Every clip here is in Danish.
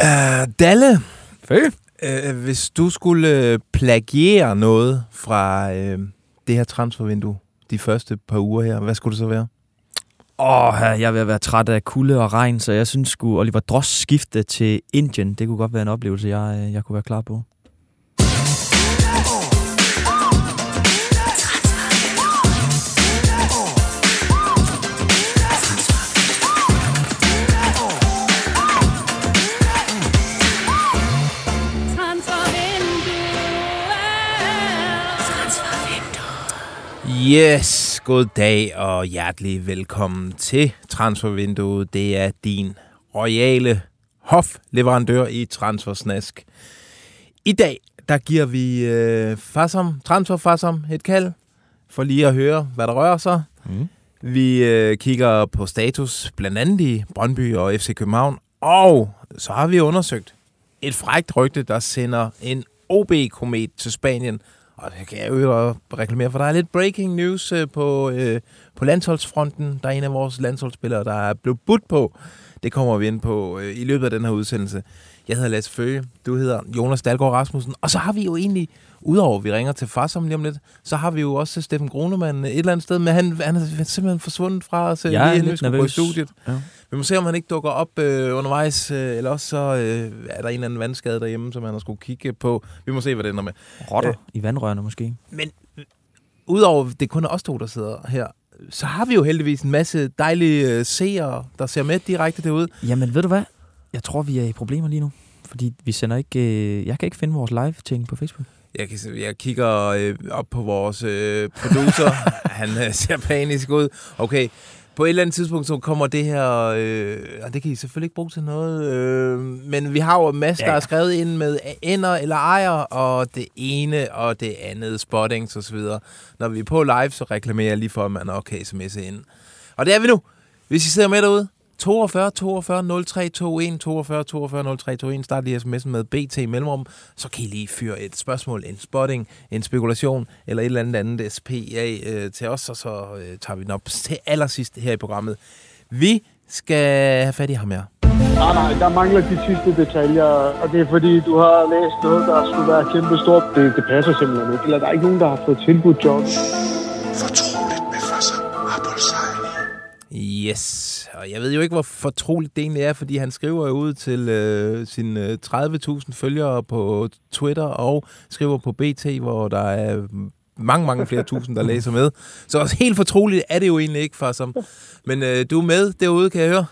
Uh, Dalle, Fø? uh, hvis du skulle uh, plagiere noget fra uh, det her transfervindue de første par uger her, hvad skulle det så være? Åh, jeg er ved at være træt af kulde og regn, så jeg synes sgu Oliver Dross skifte til Indien, det kunne godt være en oplevelse, jeg, jeg kunne være klar på. Yes, god dag og hjertelig velkommen til Transfervinduet. Det er din royale hofleverandør i Transfersnask. I dag, der giver vi øh, Fasom, Transfer Fasom et kald, for lige at høre, hvad der rører sig. Mm. Vi øh, kigger på status, blandt andet i Brøndby og FC København. Og så har vi undersøgt et frækt rygte, der sender en OB-komet til Spanien. Og det kan jeg jo reklamere, for der er lidt breaking news øh, på, øh, på landsholdsfronten. Der er en af vores landsholdsspillere, der er blevet budt på. Det kommer vi ind på øh, i løbet af den her udsendelse. Jeg hedder Lasse Føge, du hedder Jonas Dalgaard Rasmussen. Og så har vi jo egentlig, udover at vi ringer til far som lige om lidt, så har vi jo også Steffen Grunemann et eller andet sted, men han, han er simpelthen forsvundet fra os, øh, Jeg lige inden vi skulle gå i studiet. Ja. Vi må se, om han ikke dukker op øh, undervejs, øh, eller også så øh, er der en eller anden vandskade derhjemme, som han har skulle kigge på. Vi må se, hvad det ender med. Rotter Øh. i vandrørene måske. Men øh, udover det kun er os to, der sidder her, så har vi jo heldigvis en masse dejlige øh, seere, der ser med direkte derude. Jamen, ved du hvad? Jeg tror, vi er i problemer lige nu. Fordi vi sender ikke... Øh, jeg kan ikke finde vores live-ting på Facebook. Jeg, kan, jeg kigger øh, op på vores øh, producer. Han øh, ser panisk ud. Okay, på et eller andet tidspunkt, så kommer det her... Øh, og det kan I selvfølgelig ikke bruge til noget. Øh, men vi har jo en masse, Ja, der er skrevet ind med ender eller ejer, og det ene og det andet, spottings og så videre. Når vi er på live, så reklamerer jeg lige for, at man også kan sms'e ind. Og det er vi nu. Hvis I sidder med derude, 42 42 03 21 42 42 03 21. Start lige sms'en med BT i mellemrum. Så kan I lige fyre et spørgsmål, en spotting, en spekulation eller et eller andet andet SPA øh, til os, og så øh, tager vi den op til allersidst her i programmet. Vi skal have fat i ham her. Nej, nej, der mangler de sidste detaljer, og det er fordi, du har læst noget, der skulle være kæmpe stort. Det, det passer simpelthen ikke, eller der er ikke nogen, der har fået tilbudt job. Fortroligt med Fassam Abol-Sejli. Yes, og jeg ved jo ikke, hvor fortroligt det egentlig er, fordi han skriver jo ud til øh, sine øh, 30.000 følgere på Twitter og skriver på BT, hvor der er mange, mange flere tusind, der læser med. Så også helt fortroligt er det jo egentlig ikke, far som. Men øh, du er med derude, kan jeg høre?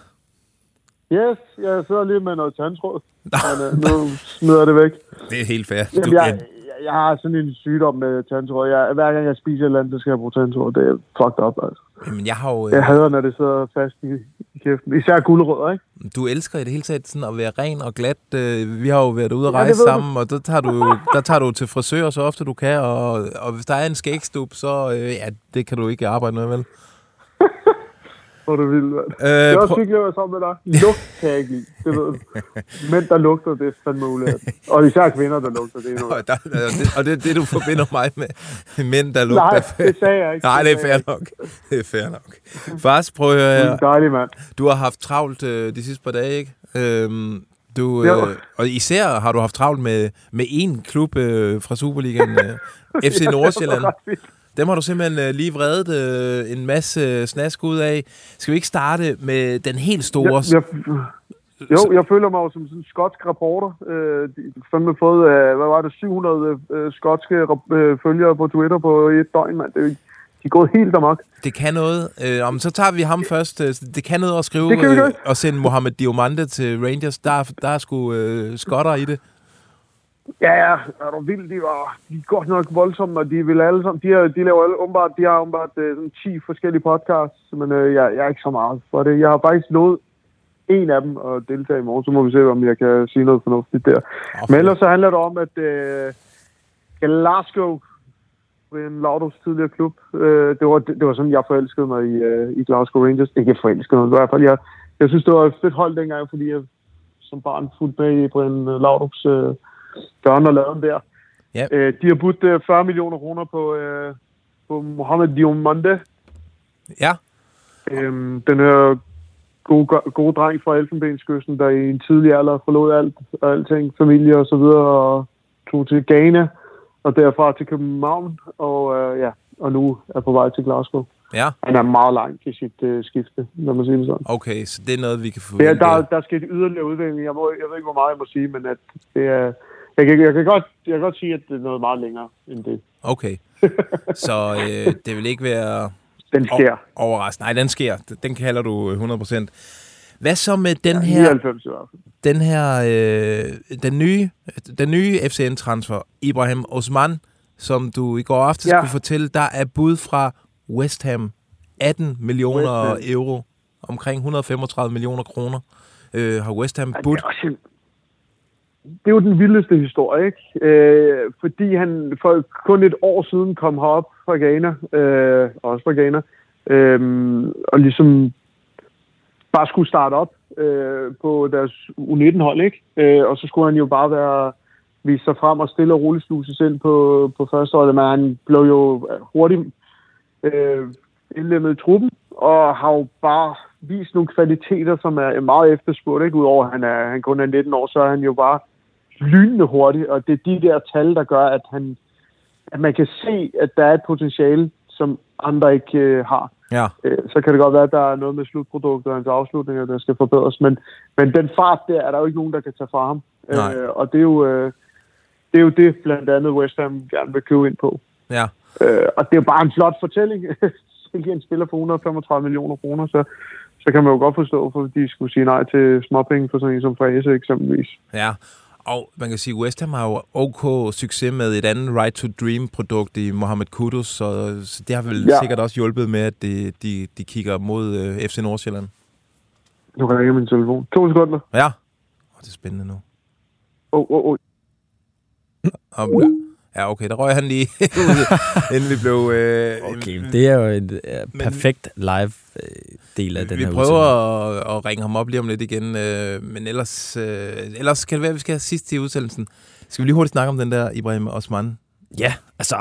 Yes, jeg sidder lige med noget tandtråd, men øh, nu smider det væk. Det er helt fair. Jamen, Du, jeg, jeg, jeg har sådan en sygdom med tandtråd. Jeg, hver gang jeg spiser et eller andet, så skal jeg bruge tandtråd. Det er fucked up, altså. Jamen, jeg har jo, Jeg øh, hader, når det sidder fast i, i kæften. Især gulerødder, ikke? du elsker i det hele taget sådan at være ren og glat. Øh, vi har jo været ude at Ja, det rejse du. sammen, og der tager, du, der tager du til frisør så ofte du kan, og, og hvis der er en skægstub, så øh, ja, det kan du ikke arbejde med, vel? Hvor det vildt, mand. Øh, Det er hyggeligt at være sammen med dig. Lugt kan jeg ikke lide, det ved du. Mænd, der lugter, det er fandme ulært. Og især kvinder, der lugter, det er noget. Og, der, og det, og det er det, du forbinder mig med. Mænd, der lugter. Nej, det sagde jeg ikke. Nej, det er fair jeg nok. Det er fair nok. Fars, prøv at høre. Du er her. dejlig mand. Du har haft travlt øh, de sidste par dage, ikke? Øhm, du, Jo. øh, og især har du haft travlt med, med én klub øh, fra Superligaen, øh, FC Nordsjælland. Vildt. Dem har du simpelthen øh, lige vredet øh, en masse øh, snask ud af. Skal vi ikke starte med den helt store? Jeg, jeg, jo, jeg føler mig jo som sådan en skotsk reporter. Øh, de fandme fået, øh, hvad var det, 700 øh, skotske øh, følgere på Twitter på et døgn, mand. Det er, jo- de er gået helt amok. Det kan noget. Øh, om, så tager vi ham først. Øh, Det kan noget at skrive vi øh, og sende Mohamed Diomande til Rangers. Der, er- der er sgu øh, skotter i det. Ja, ja, er du vildt. De, var, de er godt nok voldsomme, og de vil alle sammen, de, har, de laver alle, umiddelbart, de har umiddelbart øh, sådan 10 forskellige podcasts, men øh, jeg, jeg er ikke så meget for det. Jeg har faktisk lovet en af dem at deltage i morgen, så må vi se, om jeg kan sige noget fornuftigt der. Oh, Men ellers så handler det om, at øh, Glasgow, en Laudrups tidligere klub, øh, det, var, det, det var sådan, jeg forelskede mig i, øh, i Glasgow Rangers. Ikke forelskede mig, i hvert fald. Jeg, jeg synes, det var et fedt hold dengang, fordi jeg som barn fulgte med i Brian Laudrups øh, børn og lavede der. Ja. Øh, de har budt øh, 40 millioner kroner på, øh, på Mohamed Diomande. Ja, Øhm, den her gode, gode dreng fra Elfenbenskysten, der i en tidlig alder forlod alt, alting, familie og så videre, og tog til Ghana, og derfra til København, og øh, ja, og nu er på vej til Glasgow. Ja, Han er meget langt i sit øh, skifte, når man siger det sådan. okay, så det er noget, vi kan få. Ja, der, der er sket yderligere udvikling. Jeg, må, jeg ved ikke, hvor meget jeg må sige, men at det er... Jeg kan, jeg, kan godt, jeg kan godt sige, at det er noget meget længere end det. Okay. Så øh, det vil ikke være Den sker. overraskende. Nej, den sker. Den kalder du øh, 100%. Hvad så med den Ja, her, 99 i hvert fald. den her, øh, den nye, den nye FCN-transfer, Ibrahim Osman, som du i går aftes Ja. kunne fortælle, der er bud fra West Ham. 18 millioner Ham. euro. Omkring 135 millioner kroner øh, har West Ham Ja, budt. en, det er jo den vildeste historie, ikke? Øh, fordi han for kun et år siden kom herop fra Ghana, øh, også fra Ghana, øh, og ligesom bare skulle starte op øh, på deres U19-hold, ikke? Øh, og så skulle han jo bare være vise sig frem og stille og roligt sluse sig ind på, på første hold, men han blev jo hurtigt øh, indlemmet i truppen, og har jo bare vist nogle kvaliteter, som er meget efterspurgt. Ikke? Udover at han, er, han kun er 19 år, så er han jo bare lynende hurtig, og det er de der tal, der gør, at, han, at man kan se, at der er et potentiale, som andre ikke øh, har. Ja, Øh, så kan det godt være, at der er noget med slutproduktet og hans afslutninger, der skal forbedres, men, men den fart der er der jo ikke nogen, der kan tage fra ham. Nej. Øh, og det er, jo, øh, det er jo det, blandt andet West Ham gerne vil købe ind på. ja. Øh, og det er jo bare en flot fortælling. Sælge en spiller for 135 millioner kroner, så, så kan man jo godt forstå, for de skulle sige nej til småpenge for sådan en som Frese eksempelvis. Ja, og man kan sige, West Ham har jo OK succes med et andet Right to Dream-produkt i Mohamed Kudus, så, så det har vel ja. Sikkert også hjulpet med, at de, de, de kigger mod øh, FC Nordsjælland. Nu kan jeg min telefon. To sekunder. Ja, oh, det er spændende nu. Åh, oh, oh, oh. Og, ja, okay, der røg han lige, inden vi blev... Øh, Okay, det er jo en uh, perfekt live uh, del af den vi her prøver udsendelse. at, at ringe ham op lige om lidt igen, øh, men ellers, øh, ellers kan det være, at vi skal have sidst i udsendelsen. Skal vi lige hurtigt snakke om den der Ibrahim Osman? Ja, altså...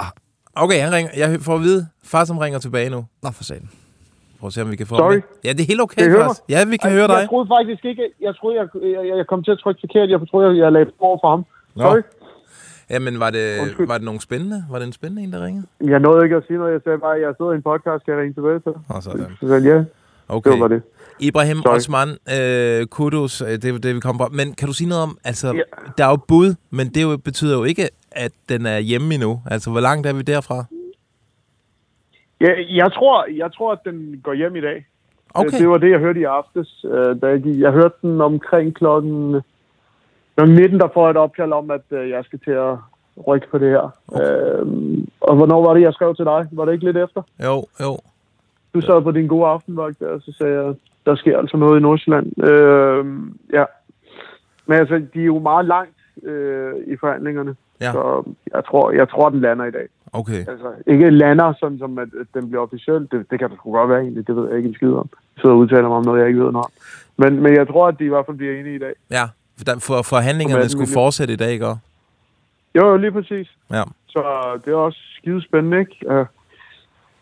Okay, han ringer. Jeg får at vide, far som ringer tilbage nu. Nå, for satan. Prøv at se, om vi kan få Sorry. ham. Ja, det er helt okay for os. Ja, vi kan Ej, høre dig. Jeg troede faktisk ikke, jeg troede, jeg, jeg, jeg kom til at trykke forkert. Jeg troede, jeg, jeg lagde over for ham. Nå. Sorry. Jamen, var det, Undskyld. var det nogen spændende? Var det en spændende en, der ringede? Jeg nåede ikke at sige noget. Jeg sagde bare, at jeg sidder i en podcast. Skal jeg ringe tilbage til? Åh, sådan. Så ja, Okay. det var det. Ibrahim Sorry. Osman, øh, kudos, øh, det er det, vi kommer på. Men kan du sige noget om, altså, Ja. der er jo bud, men det jo, betyder jo ikke, at den er hjemme endnu. Altså, hvor langt er vi derfra? Jeg, jeg, tror, jeg tror, at den går hjem i dag. Okay. Øh, Det var det, jeg hørte i aftes. øh, Da jeg, gik. jeg hørte den omkring klokken, klokken 19, der får jeg et opkald om, at øh, jeg skal til at rykke på det her. Okay. Øhm, og hvornår var det, jeg skrev til dig? Var det ikke lidt efter? Jo, jo. Du sad på din gode aftenvagt der, og så sagde jeg, der sker altså noget i Nordsjælland. Øhm, ja. Men altså, de er jo meget langt øh, i forhandlingerne. Ja. Så jeg tror, jeg tror, den lander i dag. Okay. Altså, ikke lander, sådan som at, at den bliver officiel. Det, det kan det sgu godt være egentlig. Det ved jeg ikke en skid om. Jeg sidder og udtaler mig om noget, jeg ikke ved noget om. Men, men jeg tror, at de i hvert fald bliver enige i dag. Ja, for, forhandlingerne er skulle fortsætte i dag, ikke? Jo, jo, lige præcis. Ja. Så det er også skide spændende, ikke? Uh,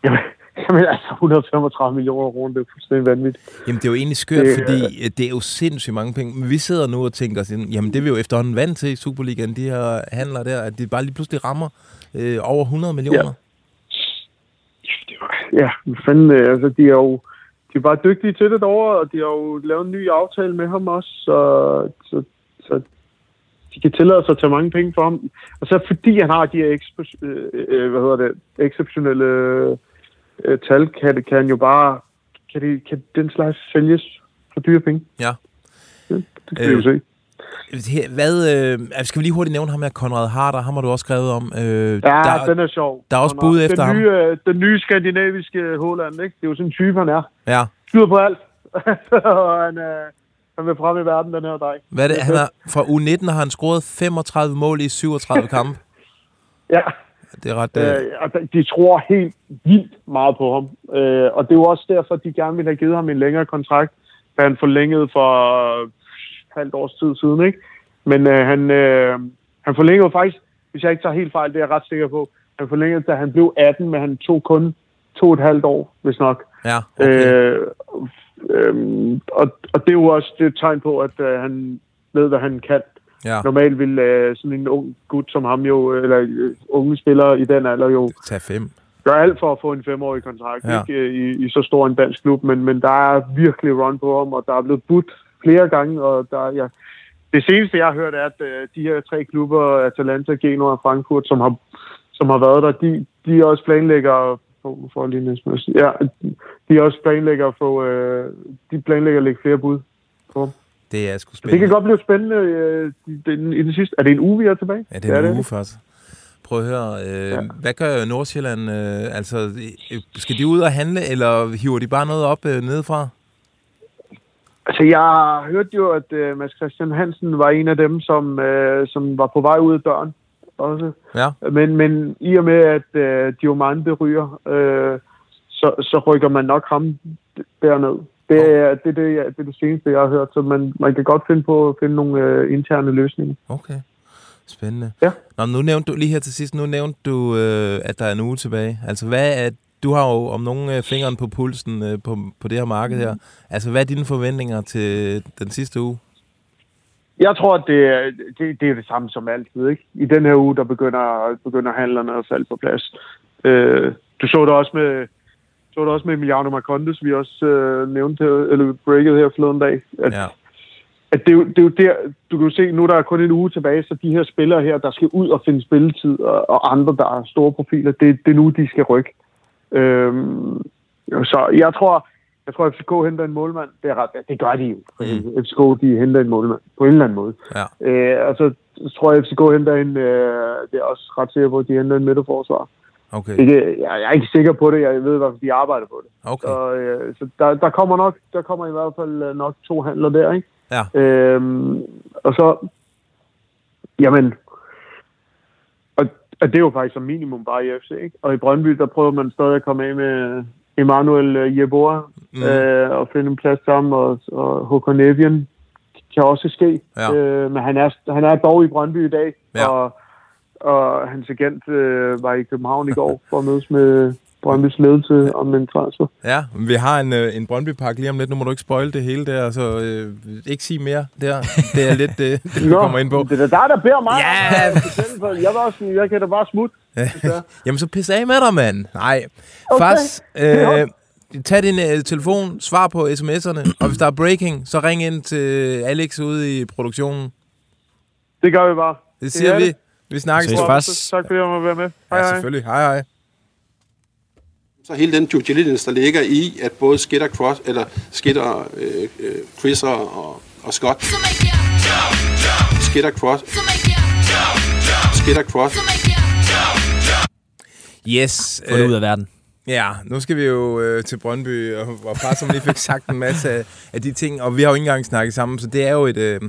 jamen, jamen, altså 135 millioner kroner, det er fuldstændig vanvittigt. Jamen, det er jo egentlig skørt, Det, fordi øh, det er jo sindssygt mange penge. Men vi sidder nu og tænker, sådan, jamen det er vi jo efterhånden vant til i Superligaen, de her handler der, at de bare lige pludselig rammer øh, over 100 millioner. Det var, ja, hvad fanden, øh, altså, de er jo de er bare dygtige til det derovre, og de har jo lavet en ny aftale med ham også, så, så, så de kan tillade sig at tage mange penge for ham. Og så fordi han har de her ekspe- øh, øh, hvad hedder det, exceptionelle øh, tal, kan, det, kan han jo bare, kan, det, kan den slags sælges for dyre penge. Ja. Det, det kan øh, vi jo se. Hvad, øh, skal vi lige hurtigt nævne ham her, Konrad Harder, ham har du også skrevet om. Øh, Ja, der, den er sjov. der er også bud den efter ham. nye, øh, Den nye skandinaviske Håland, ikke? Det er jo sådan en type, han er. Ja. Skyder på alt. og han, øh, han vil frem i verden, den her dreng. Hvad er det? Han er, fra U19 har han scoret 35 mål i 37 kampe. Ja, Det er ret... Øh, øh, de- tror helt vildt meget på ham. Øh, og det er jo også derfor, de gerne ville have givet ham en længere kontrakt, da han forlængede for halvt års tid siden, ikke? Men øh, han, øh, han forlængede faktisk, hvis jeg ikke tager helt fejl, det er jeg ret sikker på, han forlængede, da han blev 18, men han tog kun to og et halvt år, hvis nok. Ja, okay. Øh, øh, og, og det er jo også det et tegn på, at øh, han ved, hvad han kan. ja. Normalt vil øh, sådan en ung gut som ham jo, eller øh, unge spillere i den alder jo, Tag fem. gør alt for at få en femårig kontrakt Ja. ikke, i, i så stor en dansk klub, men, men der er virkelig run på ham, og der er blevet budt flere gange, og der, ja, det seneste, jeg har hørt, er, at øh, de her tre klubber, Atalanta, Genoa og Frankfurt, som har, som har været der, de, de også planlægger for, for lige næsten, at ja, de også planlægger for, øh, de planlægger at lægge flere bud på. Det er sgu Det spændende. kan godt blive spændende øh, den, i det sidste. Er det en uge, vi er tilbage? Ja, det er en det. uge først. Prøv at høre, øh, ja. Ja. hvad gør Nordsjælland? Øh, altså, øh, skal de ud og handle, eller hiver de bare noget op øh, nedefra? Altså, jeg har hørt jo, at øh, Mads Christian Hansen var en af dem, som, øh, som var på vej ud af døren også. Ja, Men, men i og med, at øh, Diomande ryger, øh, så, så rykker man nok ham derned. Det er det, er det, jeg- det, er det seneste, jeg har hørt. Så man, man kan godt finde på at finde nogle øh, interne løsninger. okay. Spændende. Ja. Nå, nu nævnte du lige her til sidst, nu nævnte du, øh, at der er en uge tilbage. Altså, hvad er, du har jo om nogen øh, fingeren på pulsen øh, på, på det her marked her. Altså, hvad er dine forventninger til den sidste uge? Jeg tror, at det, er- det, det er det samme som altid. Ikke? I den her uge, der begynder, begynder handlerne at falde på plads. Øh, du så det også med så det også med Emiliano Marcondes, vi også øh, nævnte, eller breaket her forleden dag, at, Ja, at det, er jo, det er jo der, du kan jo se, nu der er kun en uge tilbage, så de her spillere her, der skal ud og finde spilletid, og, og andre, der er store profiler, det, det er nu, de skal rykke. Øhm, så jeg tror, jeg tror, at FCK henter en målmand. Det, er ret, det gør de jo. Mm. FCK, de henter en målmand på en eller anden måde. ja. Øh, og så tror jeg, at FCK henter en, øh, det er også ret sikker på, at de henter en midterforsvar. Okay, Ikke, jeg, jeg er ikke sikker på det, jeg ved, hvorfor de arbejder på det. okay. Så, øh, så der, der kommer nok, der kommer i hvert fald øh, nok to handler der, ikke? Ja. Øhm, og så, jamen, og det er jo faktisk som minimum bare i FC, ikke? Og i Brøndby, der prøver man stadig at komme af med Emanuel øh, Jeboa mm. øh, og finde en plads sammen, og, og Håkon Evian kan også ske. Ja. Øh, men han er, han er dog i Brøndby i dag, Ja. og, og hans agent øh, var i København i går for at mødes med Brøndbys ledelse om en transfer. Ja, men vi har en, øh, en Brøndby-pakke lige om lidt. Nu må du ikke spoil det hele der, så øh, ikke sige mere der. Det er lidt det, det vi kommer ind på. Det er dig, der beder mig. Ja. Jeg, var også, jeg kan da bare smutte. det er. Jamen, så pisse af med dig, mand. Nej. Okay. Fast, øh, tag din øh, telefon, svar på sms'erne, og hvis der er breaking, så ring ind til Alex ude i produktionen. Det gør vi bare. Det siger er vi. det. Vi snakkes. Ses. Tak fordi jeg måtte være med. Hej, Ja, hej. selvfølgelig. Hej, hej. Så hele den due diligence, der ligger i, at både Skidder, Cross, eller Skidder, øh, øh, Chris og, og, og Scott, it, Skidder, Cross, Skidder, Cross. Yes. Få det øh, ud af verden. Ja, nu skal vi jo øh, til Brøndby, og, og far som lige fik sagt en masse af, af de ting, og vi har jo ikke engang snakket sammen, så det er jo et, øh,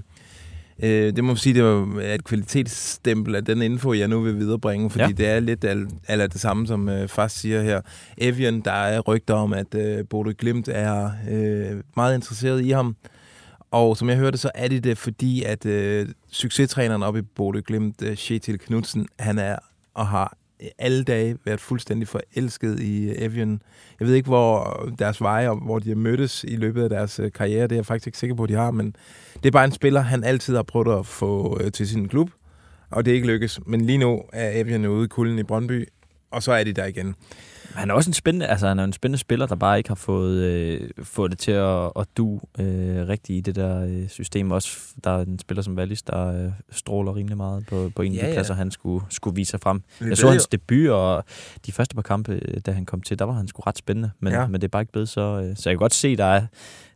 øh, det må man sige, det er et kvalitetsstempel af den info, jeg nu vil viderebringe, fordi Ja. det er lidt al, eller det samme, som øh, fast siger her. Evian, der er rygter om, at øh, Bodø Glimt er øh, meget interesseret i ham, og som jeg hørte, så er det det, fordi at øh, succestræneren oppe i Bodø Glimt, øh, Kjetil Knudsen, han er og har alle dage været fuldstændig forelsket i øh, Evian. Jeg ved ikke, hvor deres veje og hvor de har mødtes i løbet af deres øh, karriere. Det er jeg faktisk ikke sikker på, at de har, men det er bare en spiller, han altid har prøvet at få øh, til sin klub, og det er ikke lykkes. Men lige nu er Evian ude i kulden i Brøndby, og så er de der igen. Han er også en spændende, altså han er en spændende spiller, der bare ikke har fået, øh, fået det til at, at du øh, rigtigt i det der øh, system. Også der er en spiller som Wallis, der øh, stråler rimelig meget på, på en af Ja, de ja. pladser, han skulle, skulle vise sig frem. Vi Jeg så hans jo- debut, og de første par kampe, øh, da han kom til, der var han sgu ret spændende. Men, ja. men det er bare ikke blevet så... Øh, så jeg kan godt se, der er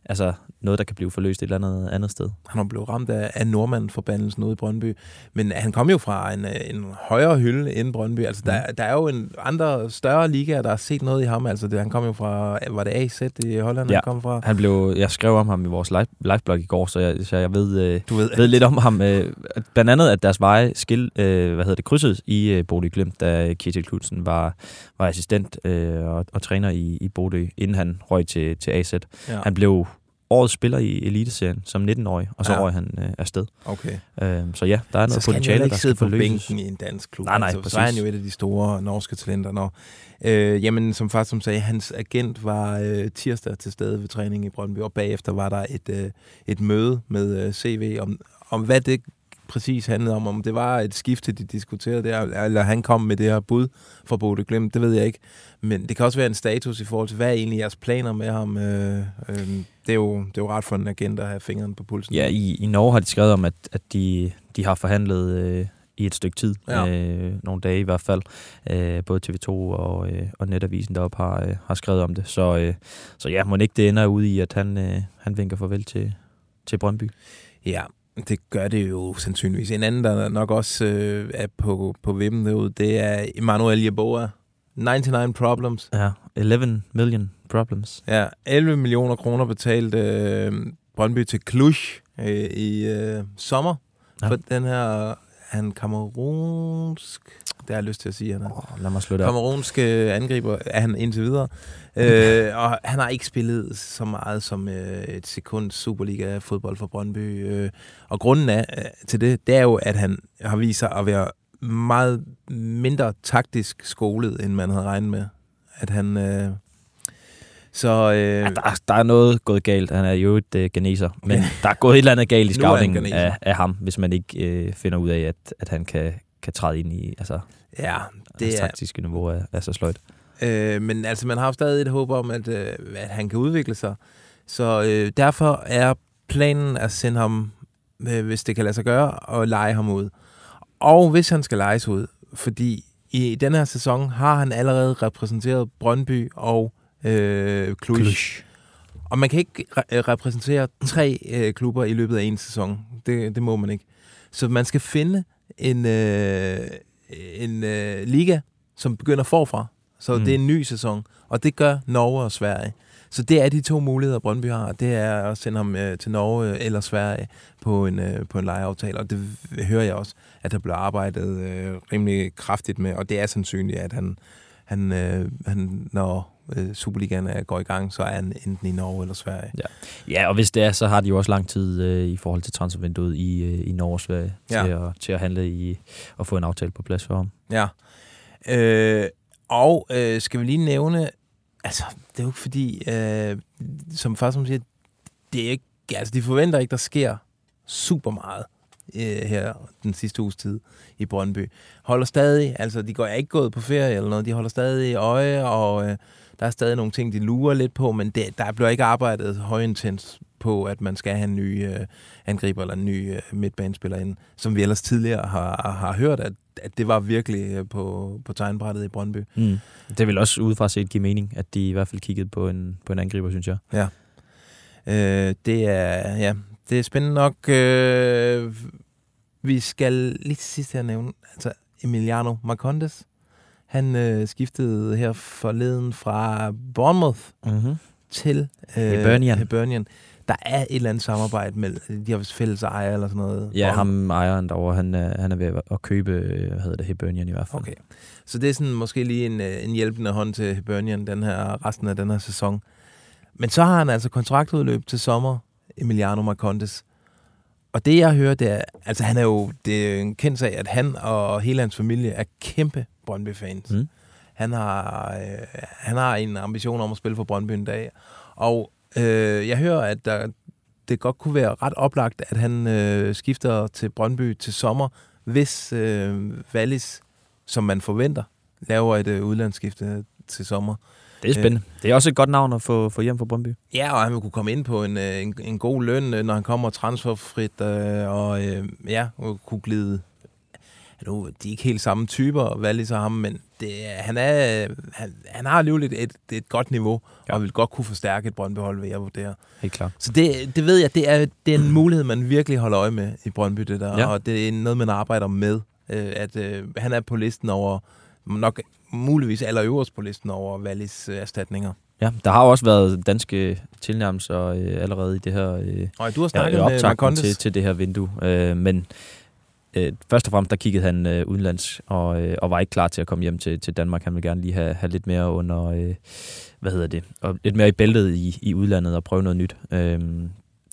altså, noget, der kan blive forløst et eller andet, andet sted. Han blevet ramt af, af nordmand-forbandelsen ude i Brøndby. Men han kom jo fra en, en højere hylde end Brøndby. Altså, der, der er jo en andre større ligaer, der har set noget i ham. Altså, det, han kom jo fra, var det AZ i Holland, Ja. han kom fra? Han blev, jeg skrev om ham i vores live, liveblog i går, så jeg, så jeg ved, øh, Du ved, ved lidt om ham. Øh, blandt andet, at deres veje skil, øh, hvad hedder det, krydset i øh, Bodø Glimt, da Kjetil Knudsen var, var assistent øh, og, og træner i, i Bodø, inden han røg til, til AZ. Ja. Han blev årets spiller i Eliteserien som 19-årig, og så Ja. røg han øh, afsted. Okay. Øh, så ja, der er noget Så skal han jo potentiale, ikke der sidde skal på forløses. bænken i en dansk klub. Nej, nej, altså, så er han jo et af de store norske talenter. Når, øh, jamen, som faktisk som sagde, hans agent var øh, tirsdag til stede ved træning i Brøndby, og bagefter var der et, øh, et møde med øh, CV om, om, hvad det præcis handlede om. Om det var et skifte, de diskuterede der, eller han kom med det her bud for Bode Glimt, det ved jeg ikke. Men det kan også være en status i forhold til, hvad er egentlig jeres planer med ham? Øh, øh, det, er jo, det er jo ret for en agent at have fingeren på pulsen. Ja, i, i Norge har de skrevet om, at, at de, de har forhandlet øh, i et stykke tid, ja. øh, nogle dage i hvert fald. Øh, både TV2 og, øh, og Netavisen deroppe har, øh, har skrevet om det. Så, øh, så ja, må ikke det ender ud i, at han, øh, han vinker farvel til, til Brøndby. Ja, det gør det jo sandsynligvis. En anden, der nok også øh, er på, på vippen derude, det er Emmanuel Jeboa. 99 Problems. Ja, 11 million problems. Ja, 11 millioner kroner betalt øh, Brøndby til Cluj øh, i øh, sommer. Ja. For den her, han kamerunsk, det har jeg lyst til at sige, han er. Oh, lad mig slå det. Kamerunske angriber er han indtil videre. Øh, og han har ikke spillet så meget som øh, et sekund Superliga-fodbold for Brøndby. Øh, og grunden er, øh, til det, det er jo, at han har vist sig at være meget mindre taktisk skolet, end man havde regnet med. At han... Øh, så... Øh, Ja, der, der er noget gået galt. Han er jo et øh, geneser. Men der er gået et eller andet galt i Nu han scouting geneser. af, af ham, hvis man ikke øh, finder ud af, at, at han kan, kan træde ind i... Altså, ja, det er... taktiske niveau er, er så sløjt. Øh, men altså, man har jo stadig et håb om, at, øh, at han kan udvikle sig. Så øh, derfor er planen at sende ham, øh, hvis det kan lade sig gøre, og lege ham ud. Og hvis han skal lejes ud, fordi i den her sæson har han allerede repræsenteret Brøndby og øh, Cluj. Og man kan ikke re- øh, repræsentere tre øh, klubber i løbet af en sæson. Det, det må man ikke. Så man skal finde en, øh, en øh, liga, som begynder forfra. Så mm. Det er en ny sæson. Og det gør Norge og Sverige. Så det er de to muligheder, Brøndby har. Det er at sende ham øh, til Norge eller Sverige på en, øh, på en lejeaftale. Og det hører jeg også, at der bliver arbejdet øh, rimelig kraftigt med. Og det er sandsynligt, at han, han, øh, han når øh, Superligaen er, går i gang, så er han enten i Norge eller Sverige. Ja, og hvis det er, så har de jo også lang tid øh, i forhold til transfervinduet i, øh, i Norge og Sverige Ja. til, at, til at handle i og få en aftale på plads for ham. Ja. Øh, og øh, skal vi lige nævne, altså, det er jo ikke fordi, øh, som faktisk som siger, det er ikke, altså, de forventer ikke, der sker super meget øh, her den sidste uges tid i Brøndby. Holder stadig, altså de går ikke gået på ferie eller noget, de holder stadig i øje, og øh, der er stadig nogle ting, de lurer lidt på, men det, der bliver ikke arbejdet højintens på, at man skal have en ny øh, angriber eller en ny øh, midtbanespiller ind, som vi ellers tidligere har, har hørt, at, at det var virkelig øh, på, på tegnbrættet i Brøndby. Mm. Det vil også udefra set give mening, at de i hvert fald kiggede på en, på en angriber, synes jeg. Øh, det er ja, det er spændende nok. Øh, vi skal lige til sidst her nævne, altså Emiliano Marcondes. Han øh, skiftede her forleden fra Bournemouth Mm-hmm. til øh, Hibernian. Hibernian. Der er et eller andet samarbejde med, de har fælles ejer eller sådan noget. Ja, ham ejeren derovre, han, er- han er ved at købe, øh, hvad hedder det, Hibernian i hvert fald. Okay. Så det er sådan måske lige en, øh, en hjælpende hånd til Hibernian den her, resten af den her sæson. Men så har han altså kontraktudløb til sommer, Emiliano Marcondes. Og det jeg hører, det er, altså han er jo, det er en kendt sag, at han og hele hans familie er kæmpe Brøndby-fans. Mm. Han, har, øh, han har en ambition om at spille for Brøndby en dag. Og øh, jeg hører, at der, det godt kunne være ret oplagt, at han øh, skifter til Brøndby til sommer, hvis øh, Wallis, som man forventer, laver et øh, udlandsskifte til sommer. Det er spændende. Det er også et godt navn at få, få hjem fra Brøndby. Ja, og han vil kunne komme ind på en, øh, en, en god løn, øh, når han kommer transferfrit, øh, og øh, ja, og kunne glide. Nu, de er ikke helt samme typer, Wallis og ham, men det, han, er, øh, han, han har alligevel et, et, et godt niveau, ja. og vil godt kunne forstærke et Brøndby-hold, vil jeg vurdere. Helt klart. Så det, det ved jeg, det er, det er en mulighed, man virkelig holder øje med i Brøndby, det der. Ja. Og det er noget, man arbejder med. Øh, at øh, han er på listen over, nok muligvis allerøverst på listen over Wallis øh, erstatninger. Ja, der har jo også været danske tilnærmelser øh, allerede i det her øh, Og du har snakket med optakten Marcondes. til, til det her vindue. Øh, men øh, først og fremmest der kiggede han øh, udenlands, og, øh, og var ikke klar til at komme hjem til, til Danmark. Han vil gerne lige have, have lidt mere under, øh, hvad hedder det, og lidt mere i bæltet i, i udlandet og prøve noget nyt. Øh,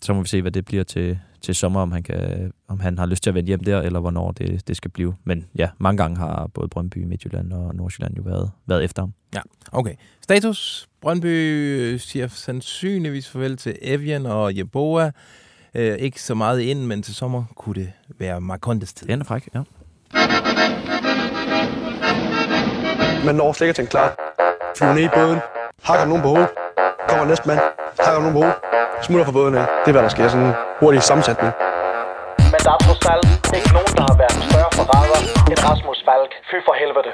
så må vi se, hvad det bliver til, til sommer, om han, kan, om han har lyst til at vende hjem der, eller hvornår det, det skal blive. Men ja, mange gange har både Brøndby, Midtjylland og Nordsjælland jo været, været efter ham. Ja, okay. Status. Brøndby øh, siger sandsynligvis farvel til Evian og Jeboa. Øh, ikke så meget ind, men til sommer kunne det være Marcondes tid. Den er fræk, ja. Man når slet ikke at tænke klar. Flyver ned i båden, hakker nogen på hovedet, kommer næste mand, hakker nogen på hovedet, smutter fra båden af. Det er, hvad der sker. Sådan en hurtig sammensætning. Men der er trods alt ikke nogen, der har været en større forræder end Rasmus Falk. Fy for helvede.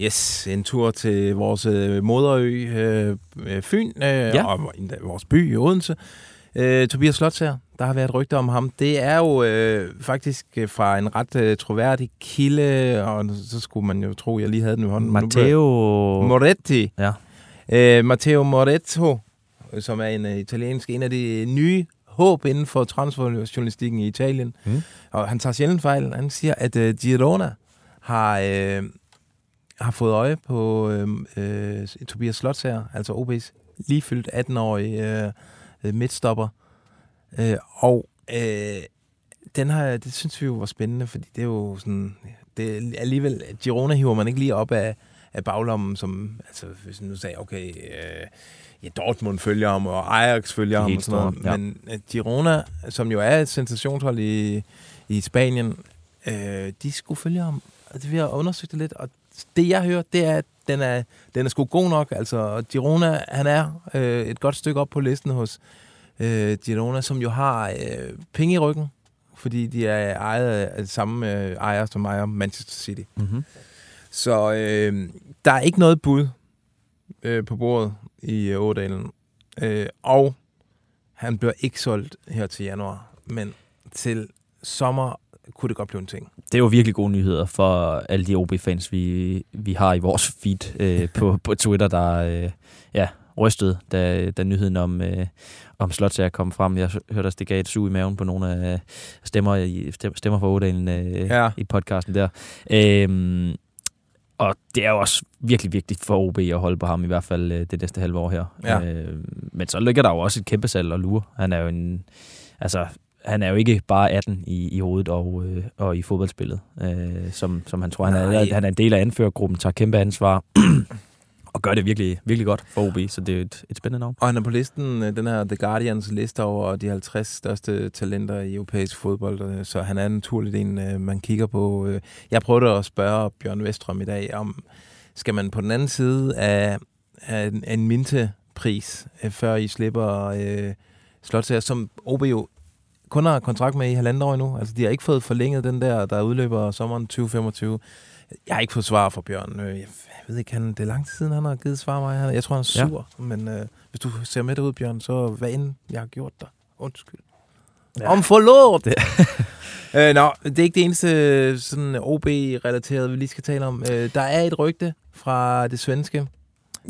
Yes, en tur til vores øh, moderø, øh, øh, Fyn, øh, ja. og vores by i Odense. Øh, Tobias Slots her, der har været rygter om ham. Det er jo øh, faktisk øh, fra en ret øh, troværdig kilde, og så skulle man jo tro, at jeg lige havde den i hånden. Matteo... Moretti. Ja. Øh, Matteo Moretto, som er en uh, italiensk, en af de nye håb inden for transferjournalistikken i Italien. Mm. Og han tager sjældent fejl. Han siger, at uh, Girona har, øh, har fået øje på øh, øh, Tobias Slots her, altså OB's lige fyldt 18-årige øh, midtstopper. Øh, og øh, den her, det synes vi jo var spændende, fordi det er jo sådan, det er alligevel, Girona hiver man ikke lige op af, af baglommen, som, altså hvis man nu sagde, okay, øh, ja, Dortmund følger ham, og Ajax følger ham, og sådan noget. ja. Men øh, Girona, som jo er et sensationshold i, i Spanien, øh, de skulle følge ham. Og det vi har undersøgt det lidt, og det jeg hører, det er, at den er, den er sgu god nok. Altså, Girona, han er øh, et godt stykke op på listen hos øh, Girona, som jo har øh, penge i ryggen, fordi de er ejet af samme øh, ejere, som ejer Manchester City. Mm-hmm. Så øh, der er ikke noget bud øh, på bordet i øh, Ådalen. Øh, og han bliver ikke solgt her til januar, men til sommer kunne det godt blive en ting. Det er jo virkelig gode nyheder for alle de OB-fans, vi, vi har i vores feed øh, på, på Twitter, der øh, ja, rystede, da, da nyheden om, øh, om Slotsager kom frem. Jeg hørte også, det gav et sug i maven på nogle af stemmer, i, stemmer fra Ådalen øh, Ja. i podcasten der. Øhm, og det er jo også virkelig vigtigt for OB at holde på ham, i hvert fald øh, det næste halve år her. Ja. Øh, men så ligger der jo også et kæmpe salg og lure. Han er jo en... Altså, han er jo ikke bare 18 i, i hovedet og, øh, og i fodboldspillet, øh, som, som han tror. Han er, Nej. han er en del af anførergruppen, tager kæmpe ansvar og gør det virkelig, virkelig godt for OB, så det er et, et spændende navn. Og han er på listen, øh, den her The Guardians liste over de 50 største talenter i europæisk fodbold, øh, så han er naturligt en, øh, man kigger på. Jeg prøvede at spørge Bjørn Vestrøm i dag, om skal man på den anden side af, af en, af en mintepris, øh, før I slipper øh, Slotsager, som OB jo kun har kontrakt med i halvandet år endnu. Altså, de har ikke fået forlænget den der, der udløber sommeren 2025. Jeg har ikke fået svar fra Bjørn. Øh, Jeg ved ikke, han, det er lang tid siden, han har givet svar mig. Jeg tror, han er sur. Ja. Men øh, hvis du ser med derud, Bjørn, så hvad end jeg har gjort dig. Undskyld. Ja. Om forlåt! øh, nå, det er ikke det eneste sådan OB-relateret, vi lige skal tale om. Øh, der er et rygte fra det svenske.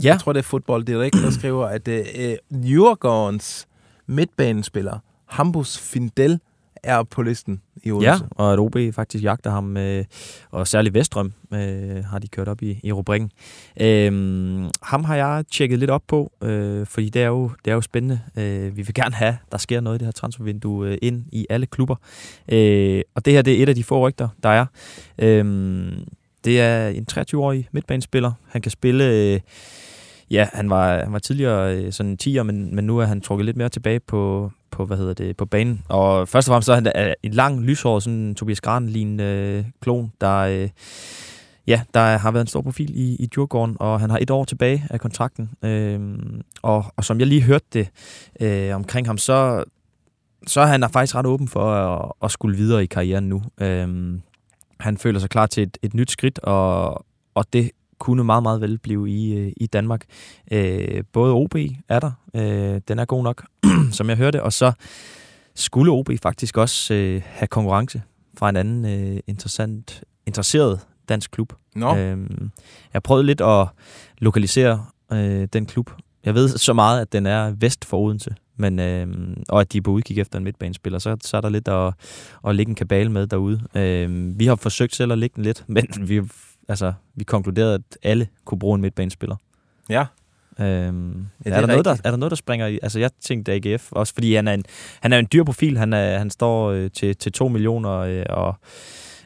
Ja, Jeg tror, det er Football Direct, der skriver, at øh, Djurgårdens midtbanespiller, Hambus Findel, er på listen i Odense. Ja, og at OB faktisk jagter ham, øh, og særligt Vestrøm øh, har de kørt op i, i rubrikken. Øh, ham har jeg tjekket lidt op på, øh, fordi det er, jo, det er jo spændende. Øh, vi vil gerne have, der sker noget i det her transfervindue øh, ind i alle klubber. Øh, og det her det er et af de få rygter, der er. Øh, det er en 23-årig midtbanespiller. Han kan spille... Øh, Ja, han var, han var tidligere øh, sådan 10'er, men, men nu er han trukket lidt mere tilbage på, på, hvad hedder det, på banen. Og først og fremmest så er han øh, da en lang lyshåret, sådan Tobias Gran lignende øh, klon, der, øh, ja, der har været en stor profil i, i Djurgården, og han har et år tilbage af kontrakten. Øh, og, og som jeg lige hørte det øh, omkring ham, så, så er han faktisk ret åben for at, at skulle videre i karrieren nu. Øh, han føler sig klar til et, et nyt skridt, og, og det kunne meget, meget vel blive i, øh, i Danmark. Øh, både OB er der, øh, den er god nok, som jeg hørte, og så skulle OB faktisk også øh, have konkurrence fra en anden øh, interessant, interesseret dansk klub. Nå, Øhm, jeg prøvede lidt at lokalisere øh, den klub, Jeg ved så meget, at den er vest for Odense, men, øh, og at de er på udkig efter en midtbanespiller. Så, så er der lidt at, at lægge en kabale med derude. Øh, vi har forsøgt selv at lægge den lidt, men vi, altså, vi konkluderede, at alle kunne bruge en midtbanespiller. Ja. Øhm, Ja, er, er der noget, der, er der noget, der springer i? Altså, jeg tænkte AGF, også fordi han er en, han er en dyr profil. Han, er, han står øh, til, til 2 millioner øh, og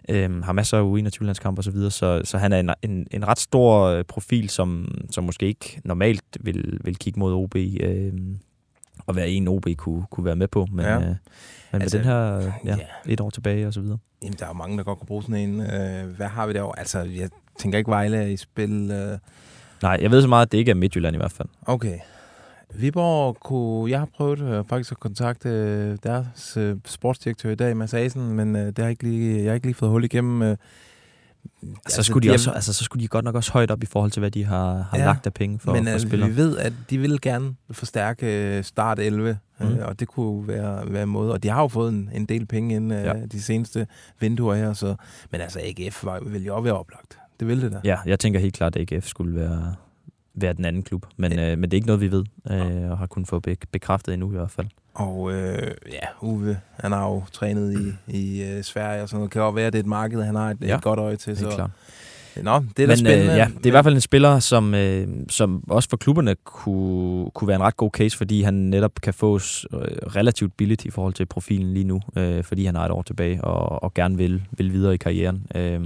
øh, har masser af U21-landskampe og så videre, så, så han er en, en, en ret stor øh, profil, som, som måske ikke normalt vil, vil kigge mod OB, øh, og være en OB kunne, kunne være med på, men, Ja. øh, men med Altså, den her øh, ja, ja. et år tilbage og så videre. Jamen, der er jo mange, der godt kunne bruge sådan en. Øh, hvad har vi derovre? Altså, jeg tænker ikke Vejle er i spil. Øh. Nej, jeg ved så meget, at det ikke er Midtjylland i hvert fald. Okay. Viborg kunne... Jeg har prøvet øh, faktisk at kontakte øh, deres øh, sportsdirektør i dag, Mads Asen, men øh, det har ikke lige, jeg har ikke lige fået hul igennem. Øh, Så skulle, de også, altså, så skulle de godt nok også højt op i forhold til, hvad de har, har Ja, lagt af penge for, men for altså, spillere. vi ved, at de vil gerne forstærke øh, start 11, mm. Øh, og det kunne være, være en måde. Og de har jo fået en, en del penge ind øh, Ja. de seneste vinduer her, så, men altså AGF var, vil jo også være oplagt. Det ville det da. Ja, jeg tænker helt klart, at AGF skulle være, være den anden klub. Men, øh, men det er ikke noget, vi ved, øh, og har kun fået bek- bekræftet endnu i hvert fald. Og øh, ja, Uwe, han har jo trænet i, i øh, Sverige og sådan noget. Det kan jo være, at det er et marked, han har et, ja. Et godt øje til. Det er så. klart. Nå, det er da Men spændende. øh, ja, det er i hvert fald en spiller, som, øh, som også for klubberne kunne, kunne være en ret god case, fordi han netop kan fås øh, relativt billigt i forhold til profilen lige nu, øh, fordi han har et år tilbage og, og gerne vil, vil videre i karrieren. Øh,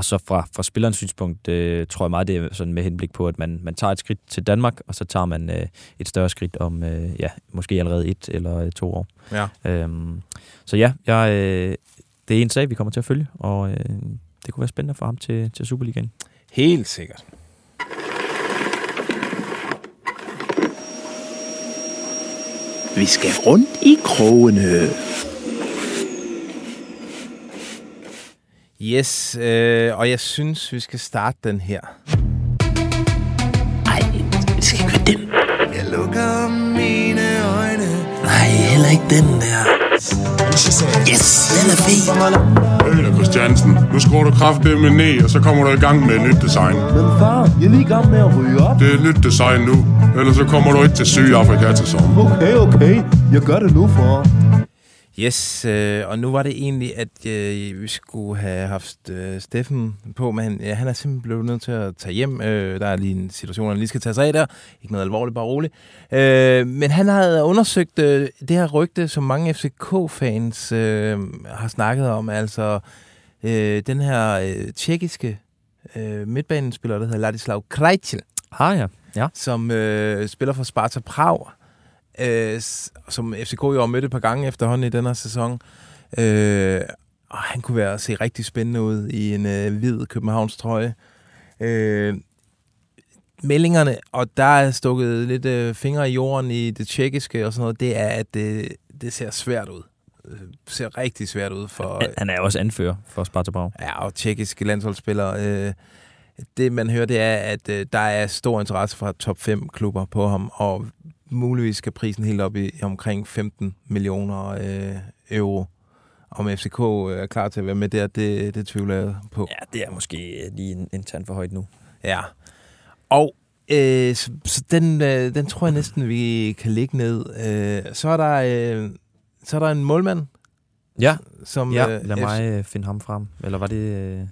og så fra, fra spillerens synspunkt øh, tror jeg meget, det er sådan med henblik på, at man, man tager et skridt til Danmark, og så tager man øh, et større skridt om øh, ja, måske allerede et eller øh, to år. Ja. Øhm, så ja, jeg, øh, det er en sag, vi kommer til at følge, og øh, det kunne være spændende for ham til, til Superligaen. Helt sikkert. Vi skal rundt i krogene. Yes, øh, og jeg synes, vi skal starte den her. Ej, det skal ikke den. Jeg lukker mine øjne. Nej, heller ikke den der. Yes, den er fed. Øl Christiansen, nu skruer du kraftedeme ned, og så kommer du i gang med et nyt design. Men far, jeg er lige i gang med at ryge op. Det er et nyt design nu, ellers så kommer du ikke til Sydafrika til sommer. Okay, okay. Jeg gør det nu, far. Yes, øh, og nu var det egentlig, at øh, vi skulle have haft øh, Steffen på, men han, ja, han er simpelthen blevet nødt til at tage hjem. Øh, der er lige en situation, han lige skal tage sig af der. Ikke noget alvorligt, bare roligt. Øh, men han havde undersøgt øh, det her rygte, som mange FCK-fans øh, har snakket om, altså øh, den her øh, tjekkiske øh, midtbanespiller, der hedder Ladislav Krejcil Ah ja, ja. som øh, spiller for Sparta Prag, øh, som FCK jo har mødt et par gange efterhånden i den her sæson. Øh, og han kunne være se rigtig spændende ud i en øh, hvid Københavns trøje. Øh, meldingerne, og der er stukket lidt øh, fingre i jorden i det tjekkiske og sådan noget, det er, at det, det ser svært ud. Det ser rigtig svært ud for... Han- er også anfører for Sparta Prag. Ja, og tjekkiske landsholdsspillere. Øh, det, man hører, det er, at øh, der er stor interesse fra top 5 klubber på ham, og muligvis skal prisen helt op i, omkring 15 millioner øh, euro. Om FCK er klar til at være med der, det, det tvivler jeg på. Ja, det er måske lige en, en tand for højt nu. Ja. Og øh, så, så den, øh, den tror jeg næsten, vi kan lægge ned. Øh, så, er der, øh, så er der en målmand, Ja, som... ja øh, lad mig øh, finde ham frem. Eller var det... Øh...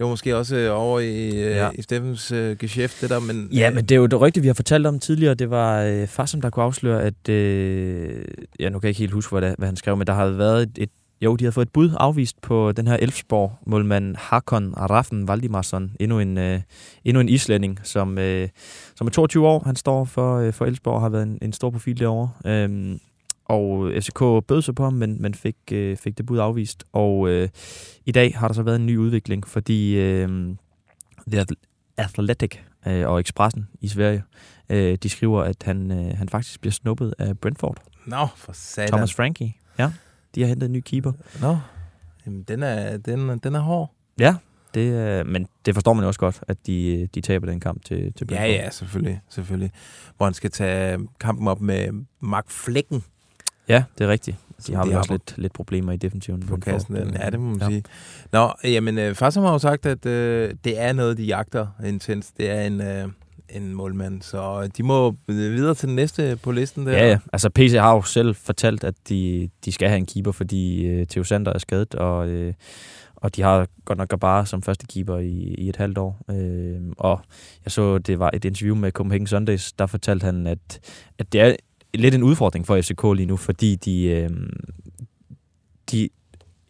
Det var måske også øh, over i, øh, ja. I Steffens øh, geschæft, det der, men... Ja, men det er jo det rygte, vi har fortalt om tidligere. Det var øh, far, som der kunne afsløre, at... Øh, ja, nu kan jeg ikke helt huske, hvad, det, hvad han skrev, men der havde været et, et... Jo, de havde fået et bud afvist på den her Elfsborg-målmand Hakon Raffen Valdimarsson. Endnu en, øh, endnu en islænding, som, øh, som er 22 år. Han står for, øh, for Elfsborg og har været en, en stor profil derovre. Øhm, og FCK bød sig på ham, men, men fik, øh, fik det bud afvist. Og øh, i dag har der så været en ny udvikling, fordi øh, The Athletic øh, og Expressen i Sverige, øh, de skriver, at han, øh, han faktisk bliver snuppet af Brentford. Nå, for satan. Thomas Frankie. Ja, de har hentet en ny keeper. Nå, Jamen, den er, den, den er hård. Ja, det, øh, men det forstår man jo også godt, at de, de taber den kamp til, til Ja, Brentford. ja, selvfølgelig, selvfølgelig. Hvor han skal tage kampen op med Mark Flækken Ja, det er rigtigt. De Som har de vel også lidt, lidt problemer i defensiven. på kassen. Den. Ja, det må man ja. sige. Nå, jamen, øh, Farsam har jo sagt, at øh, det er noget, de jagter intens. Det er en, øh, en målmand. Så de må videre til den næste på listen der. Ja, ja. Altså PC har jo selv fortalt, at de, de skal have en keeper, fordi øh, Theo Sander er skadet, og, øh, og de har godt nok bare som første keeper i, i et halvt år. Øh, og jeg så, det var et interview med Copenhagen Sundays, der fortalte han, at, at det er lidt en udfordring for FCK lige nu, fordi de, øh, de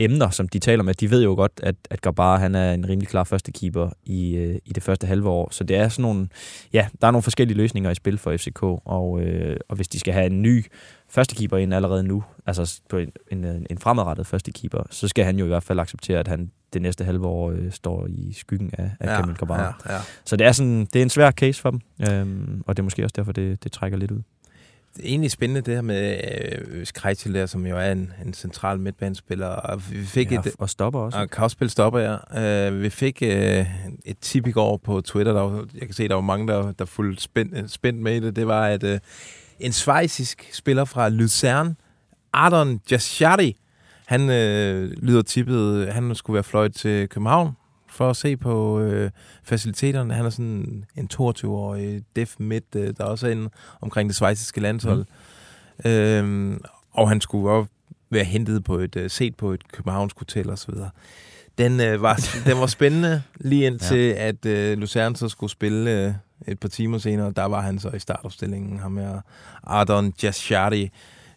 emner, som de taler med, de ved jo godt, at, at Gabar, han er en rimelig klar første keeper i, øh, i det første halve år. Så det er sådan nogle, ja, der er nogle forskellige løsninger i spil for FCK, og, øh, og hvis de skal have en ny første keeper ind allerede nu, altså på en, en, en fremadrettet første keeper, så skal han jo i hvert fald acceptere, at han det næste halve år øh, står i skyggen af, af ja, Kamil Gabar. Ja, ja. Så det er, sådan, det er en svær case for dem, øhm, og det er måske også derfor, det, det trækker lidt ud det er egentlig spændende det her med øh, Skreitel der, som jo er en, en central midtbanespiller. Og vi fik ja, et, og stopper også. Og spille stopper, ja. Øh, vi fik øh, et tip i går på Twitter, der var, jeg kan se, der var mange, der, der fulgte spændt, spændt med det. Det var, at øh, en svejsisk spiller fra Luzern, Ardon Jashari, han øh, lyder tippet, han skulle være fløjt til København for at se på øh, faciliteterne. Han er sådan en 22-årig def midt, øh, der også er inde omkring det svejsiske landshold. Mm. Øhm, og han skulle også være hentet på et, øh, set på et københavnsk hotel og så videre. Den, øh, var, den var spændende, lige indtil ja. at øh, Lucerne så skulle spille øh, et par timer senere. Der var han så i startopstillingen, ham her Ardon Jashari.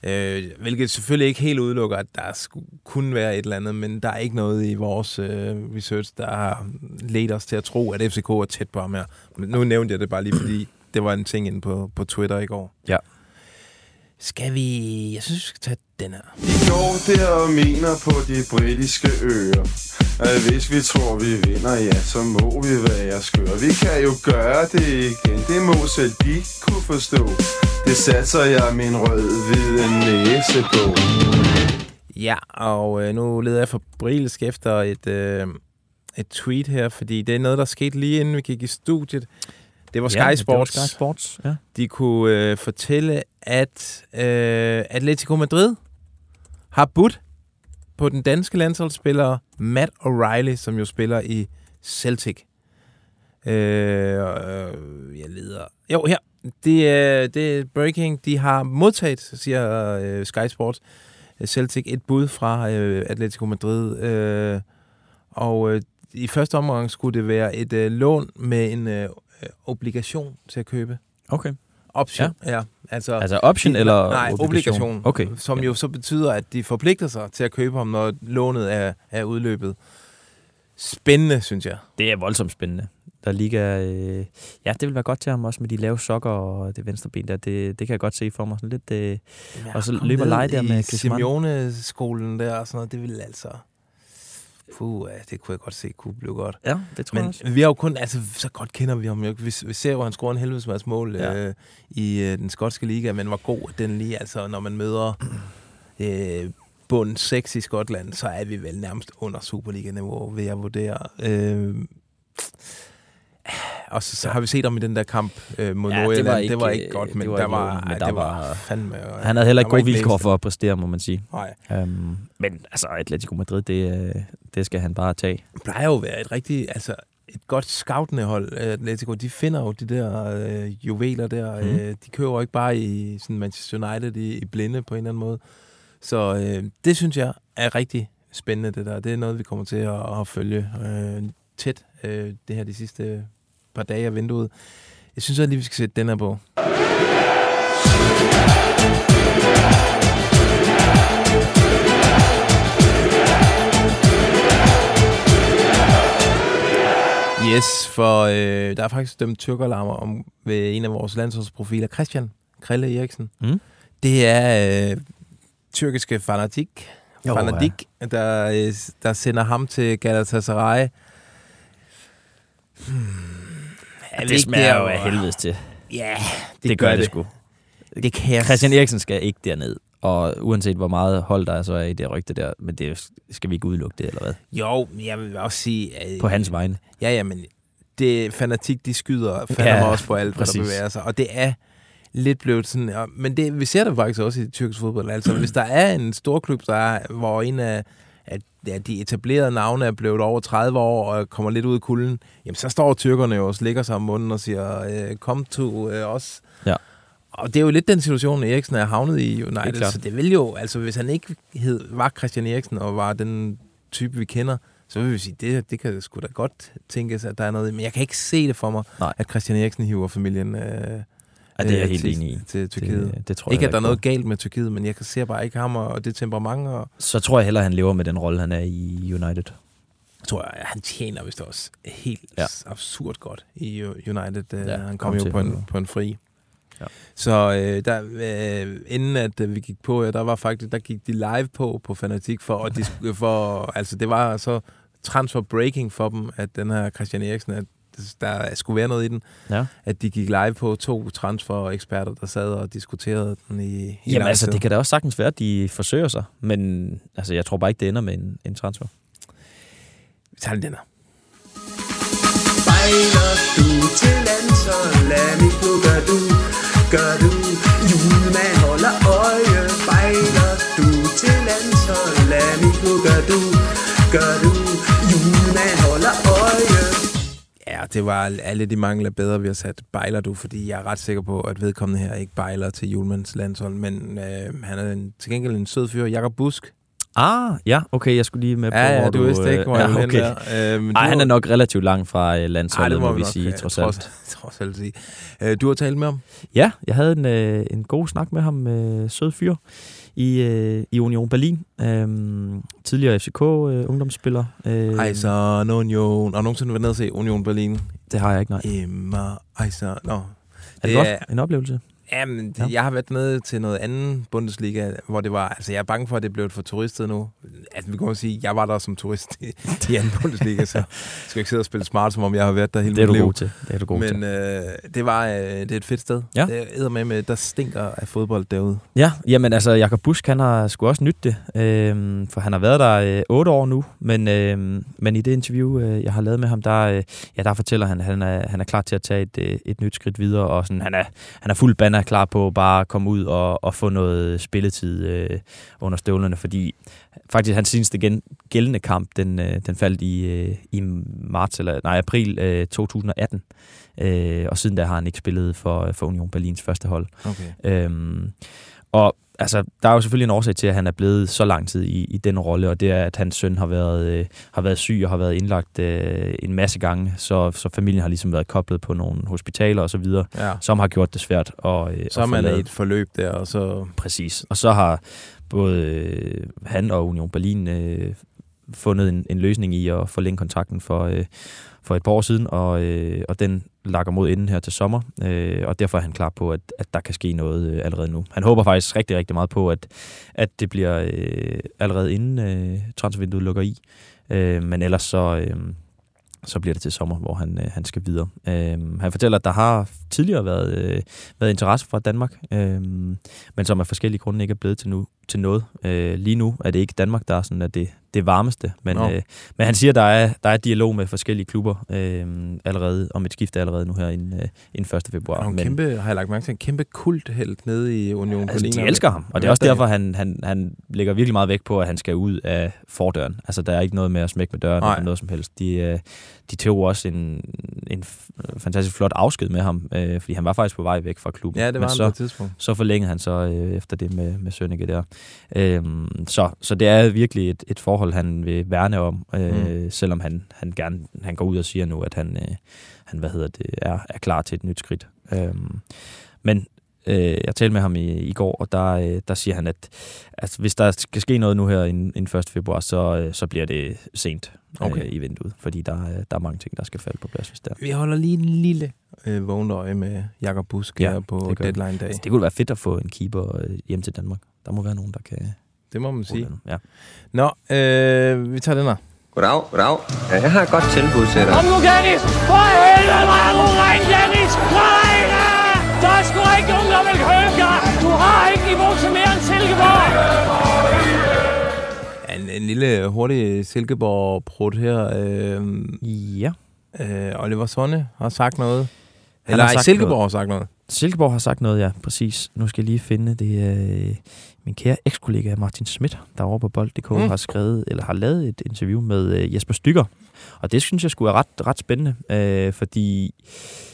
Øh, hvilket selvfølgelig ikke helt udelukker, at der kunne være et eller andet, men der er ikke noget i vores øh, research, der har ledt os til at tro, at FCK er tæt på ham her. Men nu nævnte jeg det bare lige, fordi det var en ting inde på, på Twitter i går. Ja. Skal vi... Jeg synes, vi skal tage den her. I går der og mener på de britiske øer. At hvis vi tror, vi vinder, ja, så må vi være skøre. Vi kan jo gøre det igen. Det må selv de kunne forstå. Det satser jeg min rød-hvide næse på. Ja, og øh, nu leder jeg for brilsk efter et, øh, et tweet her, fordi det er noget, der skete lige inden vi gik i studiet. Det var Sky ja, Sports. Det var Sky Sports, ja. De kunne øh, fortælle, at øh, Atletico Madrid har budt på den danske landsholdsspiller Matt O'Reilly, som jo spiller i Celtic. Øh, øh, jeg leder... Jo, her. Det er, det er breaking. De har modtaget, siger øh, Sky Sports, Celtic et bud fra øh, Atletico Madrid. Øh, og øh, i første omgang skulle det være et øh, lån med en øh, obligation til at købe. Okay. Option, ja. ja. Altså, altså option de, eller Nej, obligation, obligation okay. som jo så betyder, at de forpligter sig til at købe ham, når lånet er, er udløbet. Spændende, synes jeg. Det er voldsomt spændende. Der ligger... Øh, ja, det vil være godt til ham også med de lave sokker og det venstre ben der. Det, det kan jeg godt se for mig. Sådan lidt, øh, og så løber lege der med Simeone-skolen der og sådan noget. Det vil altså... Puh, ja, det kunne jeg godt se kunne blive godt. Ja, det tror Men jeg også. vi har jo kun, altså så godt kender vi ham jo Vi, vi ser jo, han scorer en helvedes mål ja. øh, i øh, den skotske liga, men hvor god den lige, altså når man møder øh, bund 6 i Skotland, så er vi vel nærmest under Superliga-niveau, vil jeg vurdere. Øh, og så, så har vi set ham i den der kamp øh, mod ja, Nordjylland. Det var ikke, det var ikke godt, men, var der, var, men der det var, var fandme... Øh, han havde heller ikke gode vilkår for at præstere, må man sige. Nej. Um, men altså, Atletico Madrid, det, det skal han bare tage. Det plejer jo at være et rigtig... Altså, et godt scoutende hold, Atletico, de finder jo de der øh, juveler der. Mm. Øh, de kører jo ikke bare i sådan Manchester United i, i blinde på en eller anden måde. Så øh, det synes jeg er rigtig spændende, det der. Det er noget, vi kommer til at, at følge øh, tæt øh, det her de sidste par dage af vinduet. Jeg synes også lige, vi skal sætte den her på. Yes, for øh, der er faktisk dømt tyrkerlarmer om ved en af vores landsholdsprofiler, Christian Krille Eriksen. Mm. Det er øh, tyrkiske fanatik, jo, fanatik ja. der, øh, der sender ham til Galatasaray. Hmm. Ja, det smager jo af helvedes til. Ja, det, det gør, gør det. sgu. Det kan jeg... Christian Eriksen skal ikke derned. Og uanset hvor meget hold der er, så er i det rygte der, men det skal vi ikke udelukke det, eller hvad? Jo, jeg vil også sige... At, på hans vegne. Ja, ja, men det fanatik, de skyder fandme ja, også på alt, hvad der bevæger sig. Og det er lidt blevet sådan... Men det, vi ser det faktisk også i tyrkisk fodbold. Altså, hvis der er en stor klub, der er, hvor en af ja, de etablerede navne er blevet over 30 år og kommer lidt ud af kulden, jamen så står tyrkerne jo og slikker sig om munden og siger, øh, kom to øh, os. Ja. Og det er jo lidt den situation, Eriksen er havnet i United, klart. så det vil jo, altså hvis han ikke hed, var Christian Eriksen og var den type, vi kender, så vil vi sige, det, det kan sgu da godt tænkes, at der er noget i. Men jeg kan ikke se det for mig, Nej. at Christian Eriksen hiver familien øh, Ja, det er jeg øh, helt til, enig i. til Tyrkiet. Det, det tror jeg ikke, at der er noget galt med Tyrkiet, men jeg kan se bare ikke ham og, og det temperament. Og, Så tror jeg hellere, han lever med den rolle, han er i United. tror jeg, at han tjener vist også helt Ja. absurd godt i United. Ja, Ja, han kom kom jo på en, på en fri. Ja. Så øh, der, øh, inden at øh, vi gik på, der var faktisk, der gik de live på på Fanatik for, at de, for altså det var så transfer breaking for dem, at den her Christian Eriksen, at der skulle være noget i den, Ja. at de gik live på to transfer-eksperter, der sad og diskuterede den i, i Jamen altså, live-tid. det kan da også sagtens være, at de forsøger sig, men altså, jeg tror bare ikke, det ender med en, en transfer. Vi tager den her. Bejler du til landshold, lad nu gør du, gør du. Julemand holder øje, bejler du til landshold, lad nu gør du, gør du. Ja, det var alle de mangler bedre, vi har sat bejler du, fordi jeg er ret sikker på, at vedkommende her ikke bejler til Julmans landshold, men øh, han er en, til gengæld en sød fyr, Jakob Busk. Ah, ja, okay, jeg skulle lige med på, Ja, ja, hvor du vidste ikke, hvor øh, ja, okay. der. Øh, men Ej, du han er nok relativt langt fra øh, landsholdet, Ej, det må, må vi nok, sige, trods trods, alt. trods alt sige. Øh, du har talt med ham? Ja, jeg havde en, øh, en god snak med ham, øh, sød fyr, i, øh, i Union Berlin. Øhm, tidligere FCK-ungdomsspiller. Øh, Ejser, Union, og nogensinde været nede og se Union Berlin. Det har jeg ikke, nej. Emma, Ejser, nå. Er det godt? En oplevelse? Jamen, Ja. jeg har været nede til noget anden Bundesliga, hvor det var, altså jeg er bange for, at det blev for turistet nu. Altså vi kan jo sige, jeg var der som turist i, i anden Bundesliga, så jeg skal ikke sidde og spille smart, som om jeg har været der hele Det er mit du liv. god til. Det er du god Men til. øh, det var, øh, det er et fedt sted. Ja. Det er med, med, der stinker af fodbold derude. Ja, jamen altså, Jakob Busk, han har sgu også nyt det, øhm, for han har været der øh, otte år nu, men, øhm, men i det interview, øh, jeg har lavet med ham, der, øh, ja, der fortæller han, at han er, han er klar til at tage et, øh, et nyt skridt videre, og sådan, han, er, han er fuld banner klar på at bare komme ud og, og få noget spilletid øh, under støvlerne, fordi faktisk hans seneste gen, gældende kamp, den, øh, den faldt i, øh, i marts, eller nej, april øh, 2018, øh, og siden da har han ikke spillet for, for Union Berlins første hold. Okay. Øhm, og altså, der er jo selvfølgelig en årsag til, at han er blevet så lang tid i, i den rolle, og det er, at hans søn har været, øh, har været syg og har været indlagt øh, en masse gange, så, så familien har ligesom været koblet på nogle hospitaler og så videre, Ja. som har gjort det svært. Og, øh, Så er man i et forløb der, og så... Præcis. Og så har både øh, han og Union Berlin øh, fundet en, en løsning i at forlænge kontrakten for, øh, for et par år siden, og, øh, og den lakker mod inden her til sommer, øh, og derfor er han klar på, at, at der kan ske noget øh, allerede nu. Han håber faktisk rigtig, rigtig meget på, at, at det bliver øh, allerede inden øh, transfervinduet lukker i, øh, men ellers så... Øh, så bliver det til sommer, hvor han, øh, han skal videre. Øh, han fortæller, at der har tidligere været, øh, været interesse fra Danmark, øh, men som af forskellige grunde ikke er blevet til, nu, til noget. Øh, lige nu er det ikke Danmark, der er sådan, at det, det varmeste, men, Nå. øh, men han siger, at der er, der er dialog med forskellige klubber øh, allerede, om et skifte allerede nu her inden, øh, inden 1. februar. En men, kæmpe, har jeg lagt mærke til, en kæmpe kulthelt nede i Union Altså, Berlin. de elsker ham, og det er også derfor, han, han, han lægger virkelig meget vægt på, at han skal ud af fordøren. Altså, der er ikke noget med at smække med døren Nej. eller noget som helst. De, øh, de tog også en, en fantastisk flot afsked med ham, øh, fordi han var faktisk på vej væk fra klubben. Ja, det var Men han så, på et tidspunkt. Så forlængede han så øh, efter det med, med Sønneke der. Øhm, så, så det er virkelig et, et forhold, han vil værne om, øh, mm. selvom han, han gerne han går ud og siger nu, at han, øh, han hvad hedder det, er, er klar til et nyt skridt. Øhm, men øh, jeg talte med ham i, i går, og der, øh, der siger han, at, at hvis der skal ske noget nu her inden, inden 1. februar, så, øh, så bliver det sent Okay. øh, i vinduet, fordi der, er- der er mange ting, der skal falde på plads, hvis der. Vi holder lige en lille øh, vågent øje med Jakob Busk ja, her på det gør vi. deadline dag. Altså, det kunne være fedt at få en keeper øh, hjem til Danmark. Der må være nogen, der kan... Det må man sige. Ja. Nå, øh, vi tager den her. Goddag, goddag. Ja, jeg har et godt tilbud til dig. Kom nu, Dennis! For helvede, hvor er du ren, Dennis! Nej, da! Der er sgu ikke nogen, der vil købe dig! Du har ikke niveau til mere end Silkeborg! En, en lille hurtig Silkeborg-prut her. Øh, ja. Øh, Oliver Sonne har sagt noget. Han Eller har sagt Silkeborg noget. har sagt noget. Silkeborg har sagt noget, ja, præcis. Nu skal jeg lige finde det. Øh, min kære ekskollega Martin Schmidt, der over på bold.dk, mm. Har skrevet, eller har lavet et interview med øh, Jesper Stykker. Og det synes jeg skulle er ret, ret spændende, øh, fordi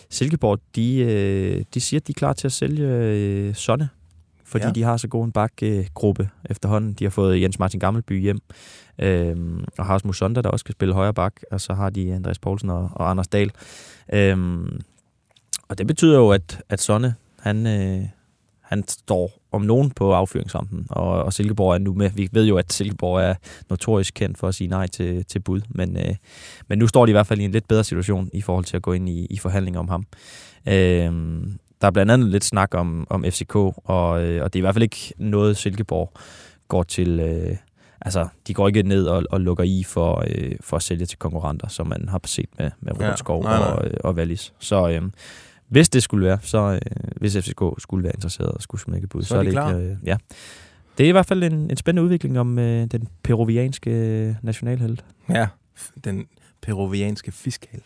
Silkeborg, de, øh, de siger, at de er klar til at sælge øh, Sonne, fordi Ja. de har så god en bakgruppe efterhånden. De har fået Jens Martin Gammelby hjem, øh, og har Rasmus Sonda, der også skal spille højre bak, og så har de Andreas Poulsen og, og Anders Dahl. Øh, og det betyder jo, at, at Sonne, han, øh, han står om nogen på affyringsrampen, og, og Silkeborg er nu med. Vi ved jo, at Silkeborg er notorisk kendt for at sige nej til, til bud, men, øh, men nu står de i hvert fald i en lidt bedre situation i forhold til at gå ind i, i forhandlinger om ham. Øh, der er blandt andet lidt snak om, om FCK, og, øh, og det er i hvert fald ikke noget, Silkeborg går til... Øh, altså, de går ikke ned og, og lukker i for, øh, for at sælge til konkurrenter, som man har set med, med Robert Ja, nej, nej. og, øh, og Wallis. Så øh, hvis det skulle være, så øh, hvis FCK skulle være interesseret og skulle smække bud, Så er de det klar. ikke... Øh, ja. Det er i hvert fald en, en spændende udvikling om øh, den peruvianske øh, nationalhelt. Ja, den peruvianske fiskal.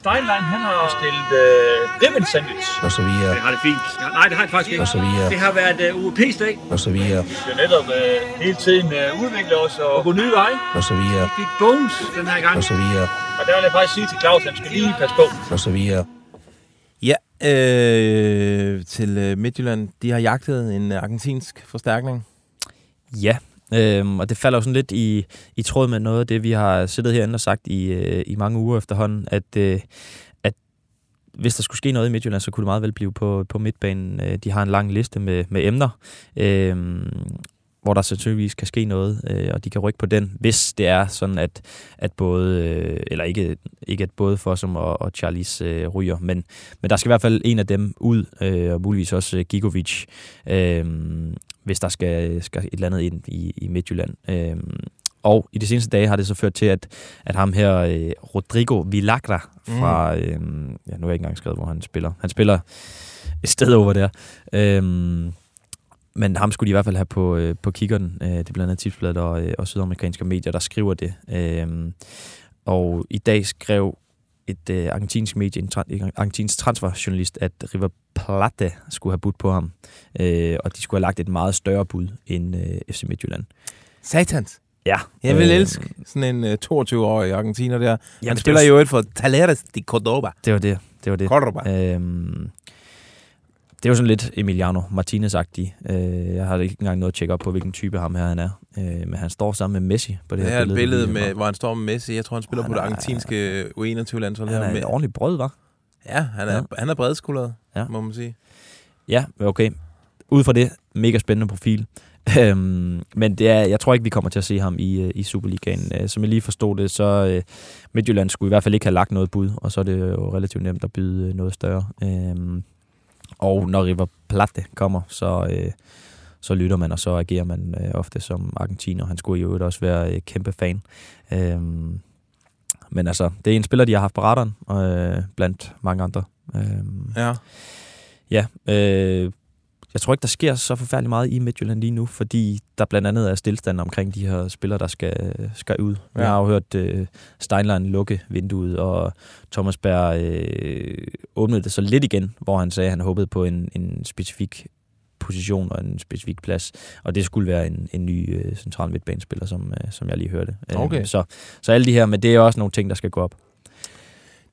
Steinlein, han har stillet øh, ribbon sandwich. Og så videre. Det har det fint. Ja, nej, det har det faktisk ikke. Og så videre. Det har været uh, UEP's dag. Og så videre. Vi skal netop øh, hele tiden øh, udvikle os og gå nye veje. Og så videre. Vi fik bones den her gang. Og så videre. Og der vil jeg faktisk sige til Claus, at han skal lige passe på. Og så videre. Ja, øh, til øh, Midtjylland. De har jagtet en øh, argentinsk forstærkning. Ja, øhm, og det falder jo sådan lidt i, i tråd med noget af det, vi har siddet herinde og sagt i, øh, i mange uger efterhånden, at, øh, at hvis der skulle ske noget i Midtjylland, så kunne det meget vel blive på, på midtbanen. Øh, De har en lang liste med, med emner, øh, hvor der sandsynligvis kan ske noget, øh, og de kan rykke på den, hvis det er sådan, at, at både, øh, eller ikke, ikke at både Fossum og, og Charlies øh, ryger, men, men der skal i hvert fald en af dem ud, øh, og muligvis også øh, Gigovic, øh, hvis der skal, skal et eller andet ind i, i Midtjylland. Øh, og i de seneste dage har det så ført til, at, at ham her, øh, Rodrigo Villagra fra, øh, ja, nu har jeg ikke engang skrevet, hvor han spiller. Han spiller et sted over der. Øh, men ham skulle de i hvert fald have på, øh, på kiggeren. Øh, det er blandt andet tipsbladet og, øh, og sydamerikanske medier, der skriver det. Øh, og i dag skrev et øh, argentinsk medie, en, tra- en argentinsk transferjournalist, at River Plate skulle have budt på ham. Øh, og de skulle have lagt et meget større bud end øh, FC Midtjylland. Satans. Ja. Jeg vil Øh, elske sådan en øh, 22-årig argentiner der. Jamen, Han det spiller er jo et for Talleres de Cordoba. Det var det. Det var det. Cordoba. Øhm, det er jo sådan lidt Emiliano Martinez-agtig. Øh, jeg har ikke engang noget at tjekke op på, hvilken type ham her han er. Øh, men han står sammen med Messi på det Det her er et billede. billede, med, hvor han står med Messi. Jeg tror, han spiller Han på det er- argentinske U21-landshold. Han her er med. et ordentligt brød, var. Ja, han er, Ja. han er bredskuldret, Ja. må man sige. Ja, okay. Ud fra det, mega spændende profil. Øhm, men det er, jeg tror ikke, vi kommer til at se ham i, øh, i Superligaen. Øh, Som jeg lige forstod det, så øh, Midtjylland skulle i hvert fald ikke have lagt noget bud, og så er det jo relativt nemt at byde noget større. Og når River Plate kommer, så, øh, så lytter man, og så agerer man øh, ofte som argentiner. Han skulle jo også være øh, kæmpe fan. Øhm, men altså, det er en spiller, de har haft på radaren, øh, blandt mange andre. Øhm, Ja. Ja, øh, jeg tror ikke, der sker så forfærdeligt meget i Midtjylland lige nu, fordi der blandt andet er stillstand omkring de her spillere, der skal, skal ud. Ja. Jeg har jo hørt øh, Steinlein lukke vinduet, og Thomas Berg øh, åbnede det så lidt igen, hvor han sagde, at han håbede på en, en specifik position og en specifik plads, og det skulle være en, en ny øh, central midtbanespiller, som, øh, som jeg lige hørte. Øh, Okay. Så, så alle de her, men det er også nogle ting, der skal gå op.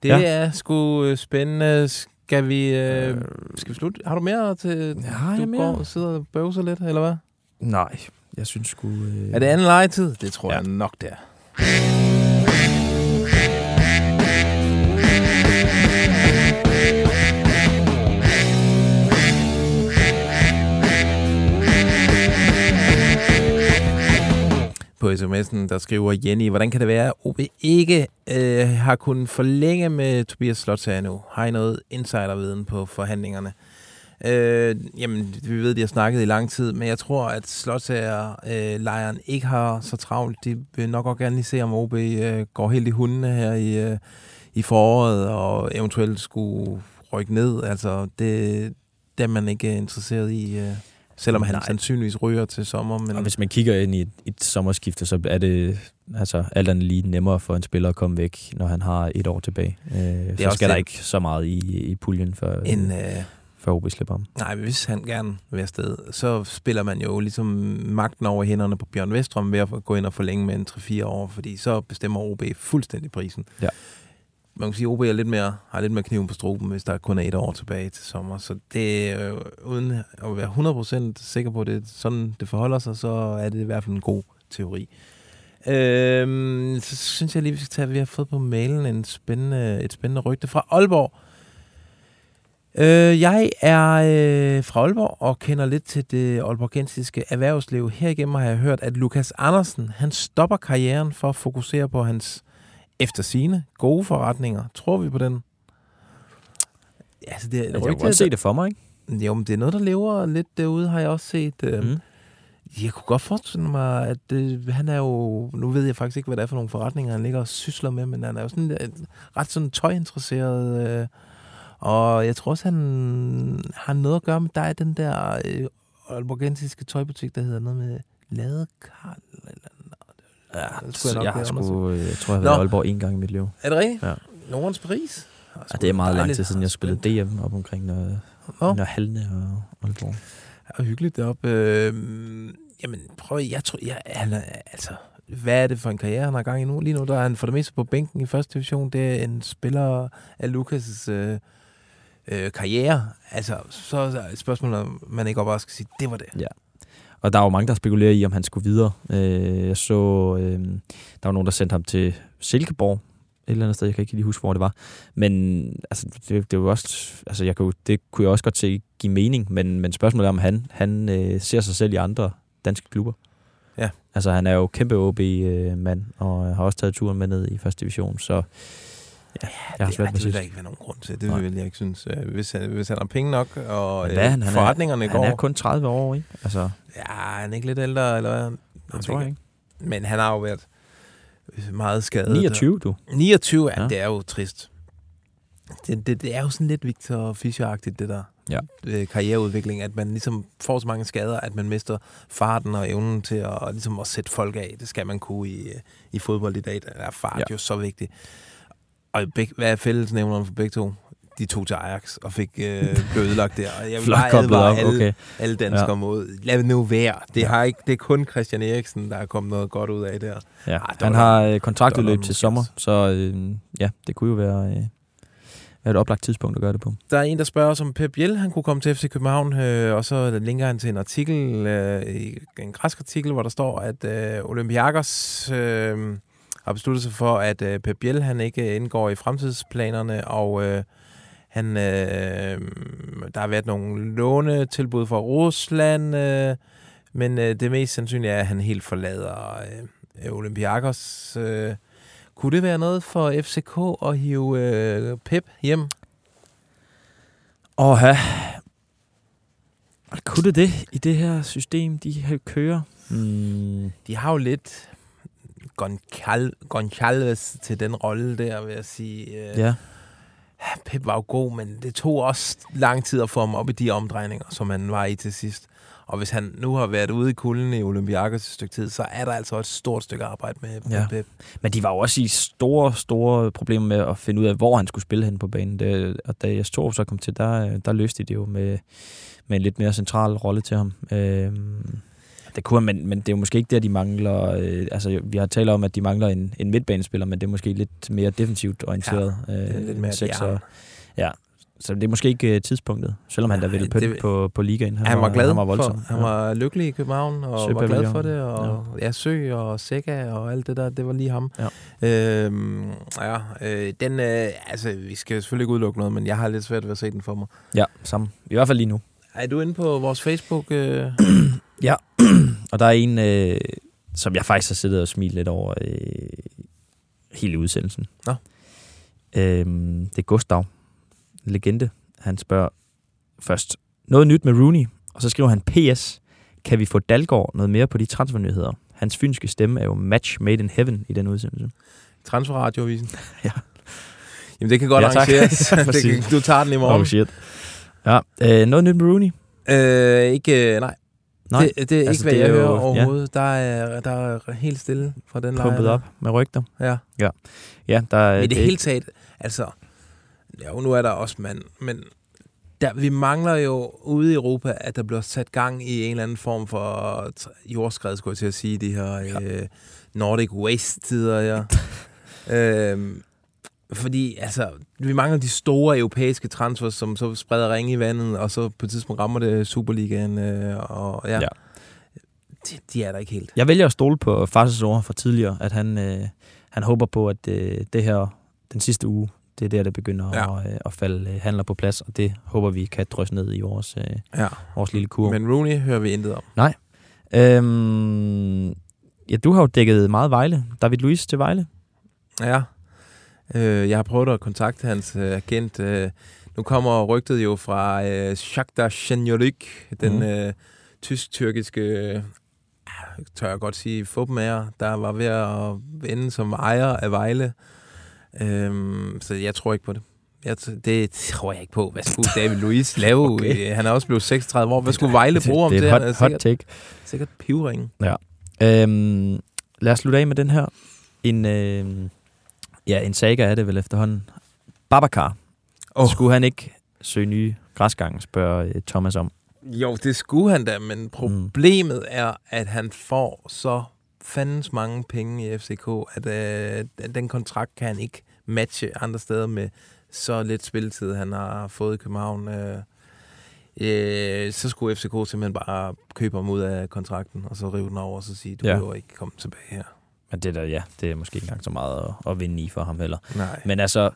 Det Ja. ja. er sgu øh, spændende. Skal vi, øh, skal vi slutte? Har du mere til, Ja, har jeg du mere? går og sidder og bøvser lidt, eller hvad? Nej, jeg synes sgu... Øh... Er det anden legetid? Det tror Ja. jeg nok, det er. På sms'en, der skriver Jenny, hvordan kan det være, at OB ikke øh, har kunnet forlænge med Tobias Slotsager nu? Har I noget insiderviden på forhandlingerne? Øh, jamen, vi ved, de har snakket i lang tid, men jeg tror, at Slotsager-lejren øh, ikke har så travlt. De vil nok også gerne lige se, om OB øh, går helt i hundene her i, øh, i foråret, og eventuelt skulle rykke ned. Altså, det, det er man ikke interesseret i, øh, selvom han Nej. sandsynligvis ryger til sommer. Men Og hvis man kigger ind i et, et sommerskifte, så er det altså, alt andet lige nemmere for en spiller at komme væk, når han har et år tilbage. Øh, så også skal der det. ikke så meget i, i puljen for, en, øh, før OB slipper ham. Nej, hvis han gerne vil afsted, så spiller man jo ligesom magten over hænderne på Bjørn Vestrøm ved at gå ind og forlænge med en 3-4 år, fordi så bestemmer OB fuldstændig prisen. Ja. Man kan sige, at OB er lidt mere, har lidt mere kniven på struben, hvis der kun er et år tilbage til sommer. Så det er uden at være 100% sikker på, at det sådan, det forholder sig, så er det i hvert fald en god teori. Øhm, så synes jeg lige, vi skal tage, at vi har fået på mailen en spændende, et spændende rygte fra Aalborg. Øh, jeg er øh, fra Aalborg og kender lidt til det aalborgensiske erhvervsliv. Herigennem har jeg hørt, at Lukas Andersen han stopper karrieren for at fokusere på hans efter sine gode forretninger. Tror vi på den? Altså det er et Jeg kan godt se det for mig, ikke? Jo, men det er noget, der lever lidt derude, har jeg også set. Mm. Mhm. Jeg kunne godt forestille mig, at øh, han er jo... Nu ved jeg faktisk ikke, hvad det er for nogle forretninger, han ligger og sysler med, men han er jo sådan øh, ret sådan tøjinteresseret. Øh, og jeg tror også, han har noget at gøre med dig, den der øh, alborgensiske tøjbutik, der hedder noget med Ladekarl. Eller Ja, det skulle nok jeg, har lige sgu, undersøge. jeg tror, jeg har Nå. været i Aalborg en gang i mit liv. Er det rigtigt? Ja. Nordens Paris? Ja, det er meget lang tid siden, jeg spillede DM op omkring Nør, Nå. Nør Halne og Aalborg. er hyggeligt deroppe. Øh, jamen, prøv jeg tror, jeg, han altså, hvad er det for en karriere, han har gang i nu? Lige nu, der er han for det meste på bænken i første division. Det er en spiller af Lukas' øh, øh, karriere. Altså, så er det et spørgsmål, om man ikke bare skal sige, det var det. Ja. Og der er jo mange, der spekulerer i, om han skulle videre. Øh, jeg så, øh, der var nogen, der sendte ham til Silkeborg, et eller andet sted, jeg kan ikke lige huske, hvor det var. Men altså, det, det jo også, altså, jeg kunne, det kunne jeg også godt se give mening, men, men spørgsmålet er, om han, han øh, ser sig selv i andre danske klubber. Ja. Altså, han er jo kæmpe OB-mand, og har også taget turen med ned i første division, så ja, jeg har det, ej, det vil der ikke være nogen grund til. Det Nej. vil jeg ikke synes. Øh, Hvis han, hvis han har penge nok, og Men hvad er han? øh, Han forretningerne er, går... Han er kun 30 år, ikke? Altså, Ja, han er ikke lidt ældre, eller hvad? det tror jeg ikke. Men han har jo været meget skadet. 29, du. 29, ja, Ja. det er jo trist. Det, det, det er jo sådan lidt Victor Fischer-agtigt, det der Ja. øh, karriereudvikling, at man ligesom får så mange skader, at man mister farten og evnen til at, ligesom at sætte folk af. Det skal man kunne i, øh, i fodbold i dag. Der er fart Ja. jo så vigtig. Og beg, hvad er fællesnævneren for begge to? De tog til Ajax og fik øh, blev ødelagt der. Og jeg vil bare koblet advare op, alle, okay. alle danskere Ja. mod. Lad nu være. Det, har ikke, det er kun Christian Eriksen, der er kommet noget godt ud af der. Ja, der han har øh, kontraktudløb til sommer, så øh, ja, det kunne jo være, øh, være et oplagt tidspunkt at gøre det på. Der er en, der spørger os, om Pep Biel han kunne komme til FC København, øh, og så linker han til en artikel, øh, en græsk artikel, hvor der står, at øh, Olympiakos øh, har besluttet sig for, at øh, Pep Biel han ikke indgår i fremtidsplanerne, og øh, han, øh, der har været nogle lånetilbud fra Rusland, øh, men øh, det mest sandsynlige er, at han helt forlader øh, Olympiakos. Øh, kunne det være noget for FCK at hive øh, Pep hjem? Åh, ja. Kunne det det i det her system, de her kører? Mm, De har jo lidt Gonçal- Gonçalves til den rolle der, vil jeg sige. Øh, ja. Pep var jo god, men det tog også lang tid at få ham op i de omdrejninger, som han var i til sidst. Og hvis han nu har været ude i kulden i Olympiakos et stykke tid, så er der altså et stort stykke arbejde med, med Ja. Pep. Men de var jo også i store, store problemer med at finde ud af, hvor han skulle spille hen på banen. Det, og da Jes Torup så kom til, der, der løste de det jo med, med en lidt mere central rolle til ham. Øhm, det kunne men, men det er jo måske ikke der, de mangler... Øh, altså, vi har talt om, at de mangler en, en midtbanespiller, men det er måske lidt mere defensivt orienteret. Ja, det er øh, lidt mere sekser. Ja, så det er måske ikke øh, tidspunktet, selvom han da ville pynte på, på ligaen. Han, han var glad han var for, voldsom. han var lykkelig i København, og Sø var glad for det, og ja, ja Sø og Sækka og alt det der, det var lige ham. Ja. Øhm, ja, øh, den, øh, altså, vi skal selvfølgelig ikke udelukke noget, men jeg har lidt svært ved at se den for mig. Ja, samme. I hvert fald lige nu. Er du inde på vores Facebook? Øh? Ja, og der er en, øh, som jeg faktisk har siddet og smilet lidt over øh, hele udsendelsen. Nå. Øhm, det er Gustav, legende. Han spørger først, noget nyt med Rooney, og så skriver han, PS, kan vi få Dalgaard noget mere på de transfernyheder? Hans fynske stemme er jo match made in heaven i den udsendelse. Transferradioavisen. ja. Jamen, det kan godt Ja, tak. arrangeres. det kan, du tager den i morgen. Oh shit. Ja, øh, noget nyt med Rooney? Øh, ikke, nej. Nej, Det, det er altså, ikke, hvad det jeg er jo- hører ja. overhovedet. Der, er, der er helt stille fra den lejr. Pumpet op med rygter. Ja. Ja, ja der er... Men det er hele taget, altså, jo, nu er der også mand, men der, vi mangler jo ude i Europa, at der bliver sat gang i en eller anden form for jordskred, skulle jeg til at sige, de her ja. øh, Nordic Waste-tider, ja. øhm, fordi, altså, vi mangler de store europæiske transfers, som så spreder ringe i vandet, og så på et tidspunkt rammer det Superligaen, øh, og ja, Ja. De, de er der ikke helt. Jeg vælger at stole på Farses ord fra tidligere, at han, øh, han håber på, at øh, det her, den sidste uge, det er der, det begynder Ja. at, øh, at falde øh, handler på plads, og det håber vi kan drysse ned i vores, øh, Ja. vores lille kurve. Men Rooney hører vi intet om. Nej. Øhm, ja, du har jo dækket meget Vejle. David Luiz til Vejle. Ja. Øh, jeg har prøvet at kontakte hans øh, agent. Øh, nu kommer rygtet jo fra øh, Shakhtar Shenyolik, den Mhm. øh, tysk-tyrkiske, øh, tør jeg godt sige, fodboldmager, der var ved at ende som ejer af Vejle. Øhm, så jeg tror ikke på det. Jeg, det tror jeg ikke på. Hvad skulle David Luiz lave? Okay. okay. Han er også blevet 36 år. Hvad skulle Vejle bruge om det til? er et hot, sikkert, hot take. sikkert pivring. Ja. Øhm, lad os slutte af med den her. En, øh, ja, en saga er det vel efterhånden. Babacar. Oh. Skulle han ikke søge nye græsgange, spørger øh, Thomas om. Jo, det skulle han da, men problemet mm. er, at han får så fandens mange penge i FCK, at øh, den kontrakt kan han ikke matche andre steder med så lidt spilletid, han har fået i København. Øh, øh, så skulle FCK simpelthen bare købe ham ud af kontrakten, og så rive den over, og så sige, du ja. behøver ikke komme tilbage her. Men det der, ja, det er måske ikke engang så meget at, at vinde i for ham heller. Nej. Men altså,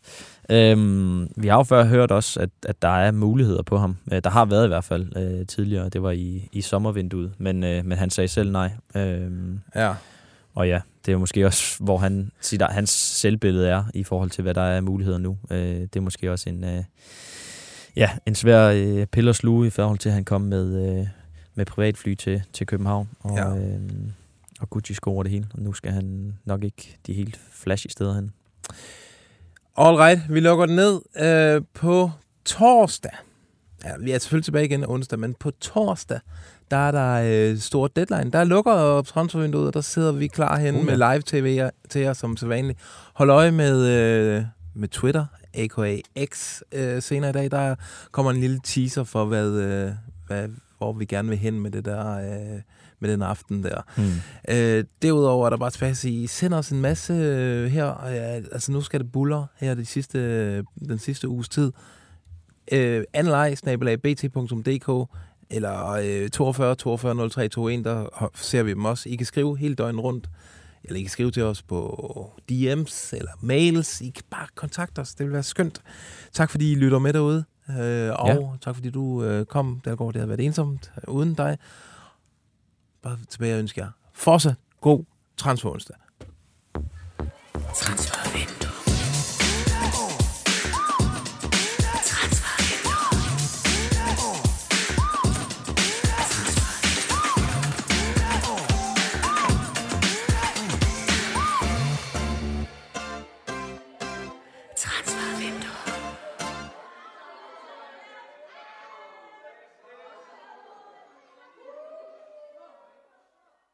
øhm, vi har jo før hørt også, at, at der er muligheder på ham. Øh, Der har været i hvert fald øh, tidligere, det var i, i sommervinduet, men, øh, men han sagde selv nej. Øhm, Ja. Og ja, det er måske også, hvor han, sit, hans selvbillede er i forhold til, hvad der er muligheder nu. Øh, det er måske også en, øh, ja, en svær øh, pille at sluge i forhold til, at han kom med, øh, med privatfly til, til København. Og, Ja. øh, og Gucci scorer det hele, og nu skal han nok ikke de helt flashy steder hen. All right, vi lukker den ned øh, på torsdag. Ja, vi er selvfølgelig tilbage igen onsdag, men på torsdag, der er der øh, stor deadline. Der lukker transfervinduet, og der sidder vi klar henne Uh, ja. med live-tv til jer som sædvanligt. Hold øje med, øh, med Twitter, a.k.a. X, øh, senere i dag. Der kommer en lille teaser for, hvad, øh, hvad, hvor vi gerne vil hen med det der... Øh, med den aften der. Hmm. Øh, derudover er der bare tilbage at sige, send os en masse øh, her. Ja, altså nu skal det buller her de sidste, den sidste uges tid. Øh, anlej, snabelag, bt.dk eller øh, 42 42 03 21, der ser vi dem også. I kan skrive hele døgnet rundt, eller I kan skrive til os på DM's eller mails. I kan bare kontakte os, det vil være skønt. Tak fordi I lytter med derude, øh, og ja. tak fordi du øh, kom. Der går det havde været ensomt øh, uden dig bare tilbage og ønske jer fortsat god transfer onsdag. Transfervindue.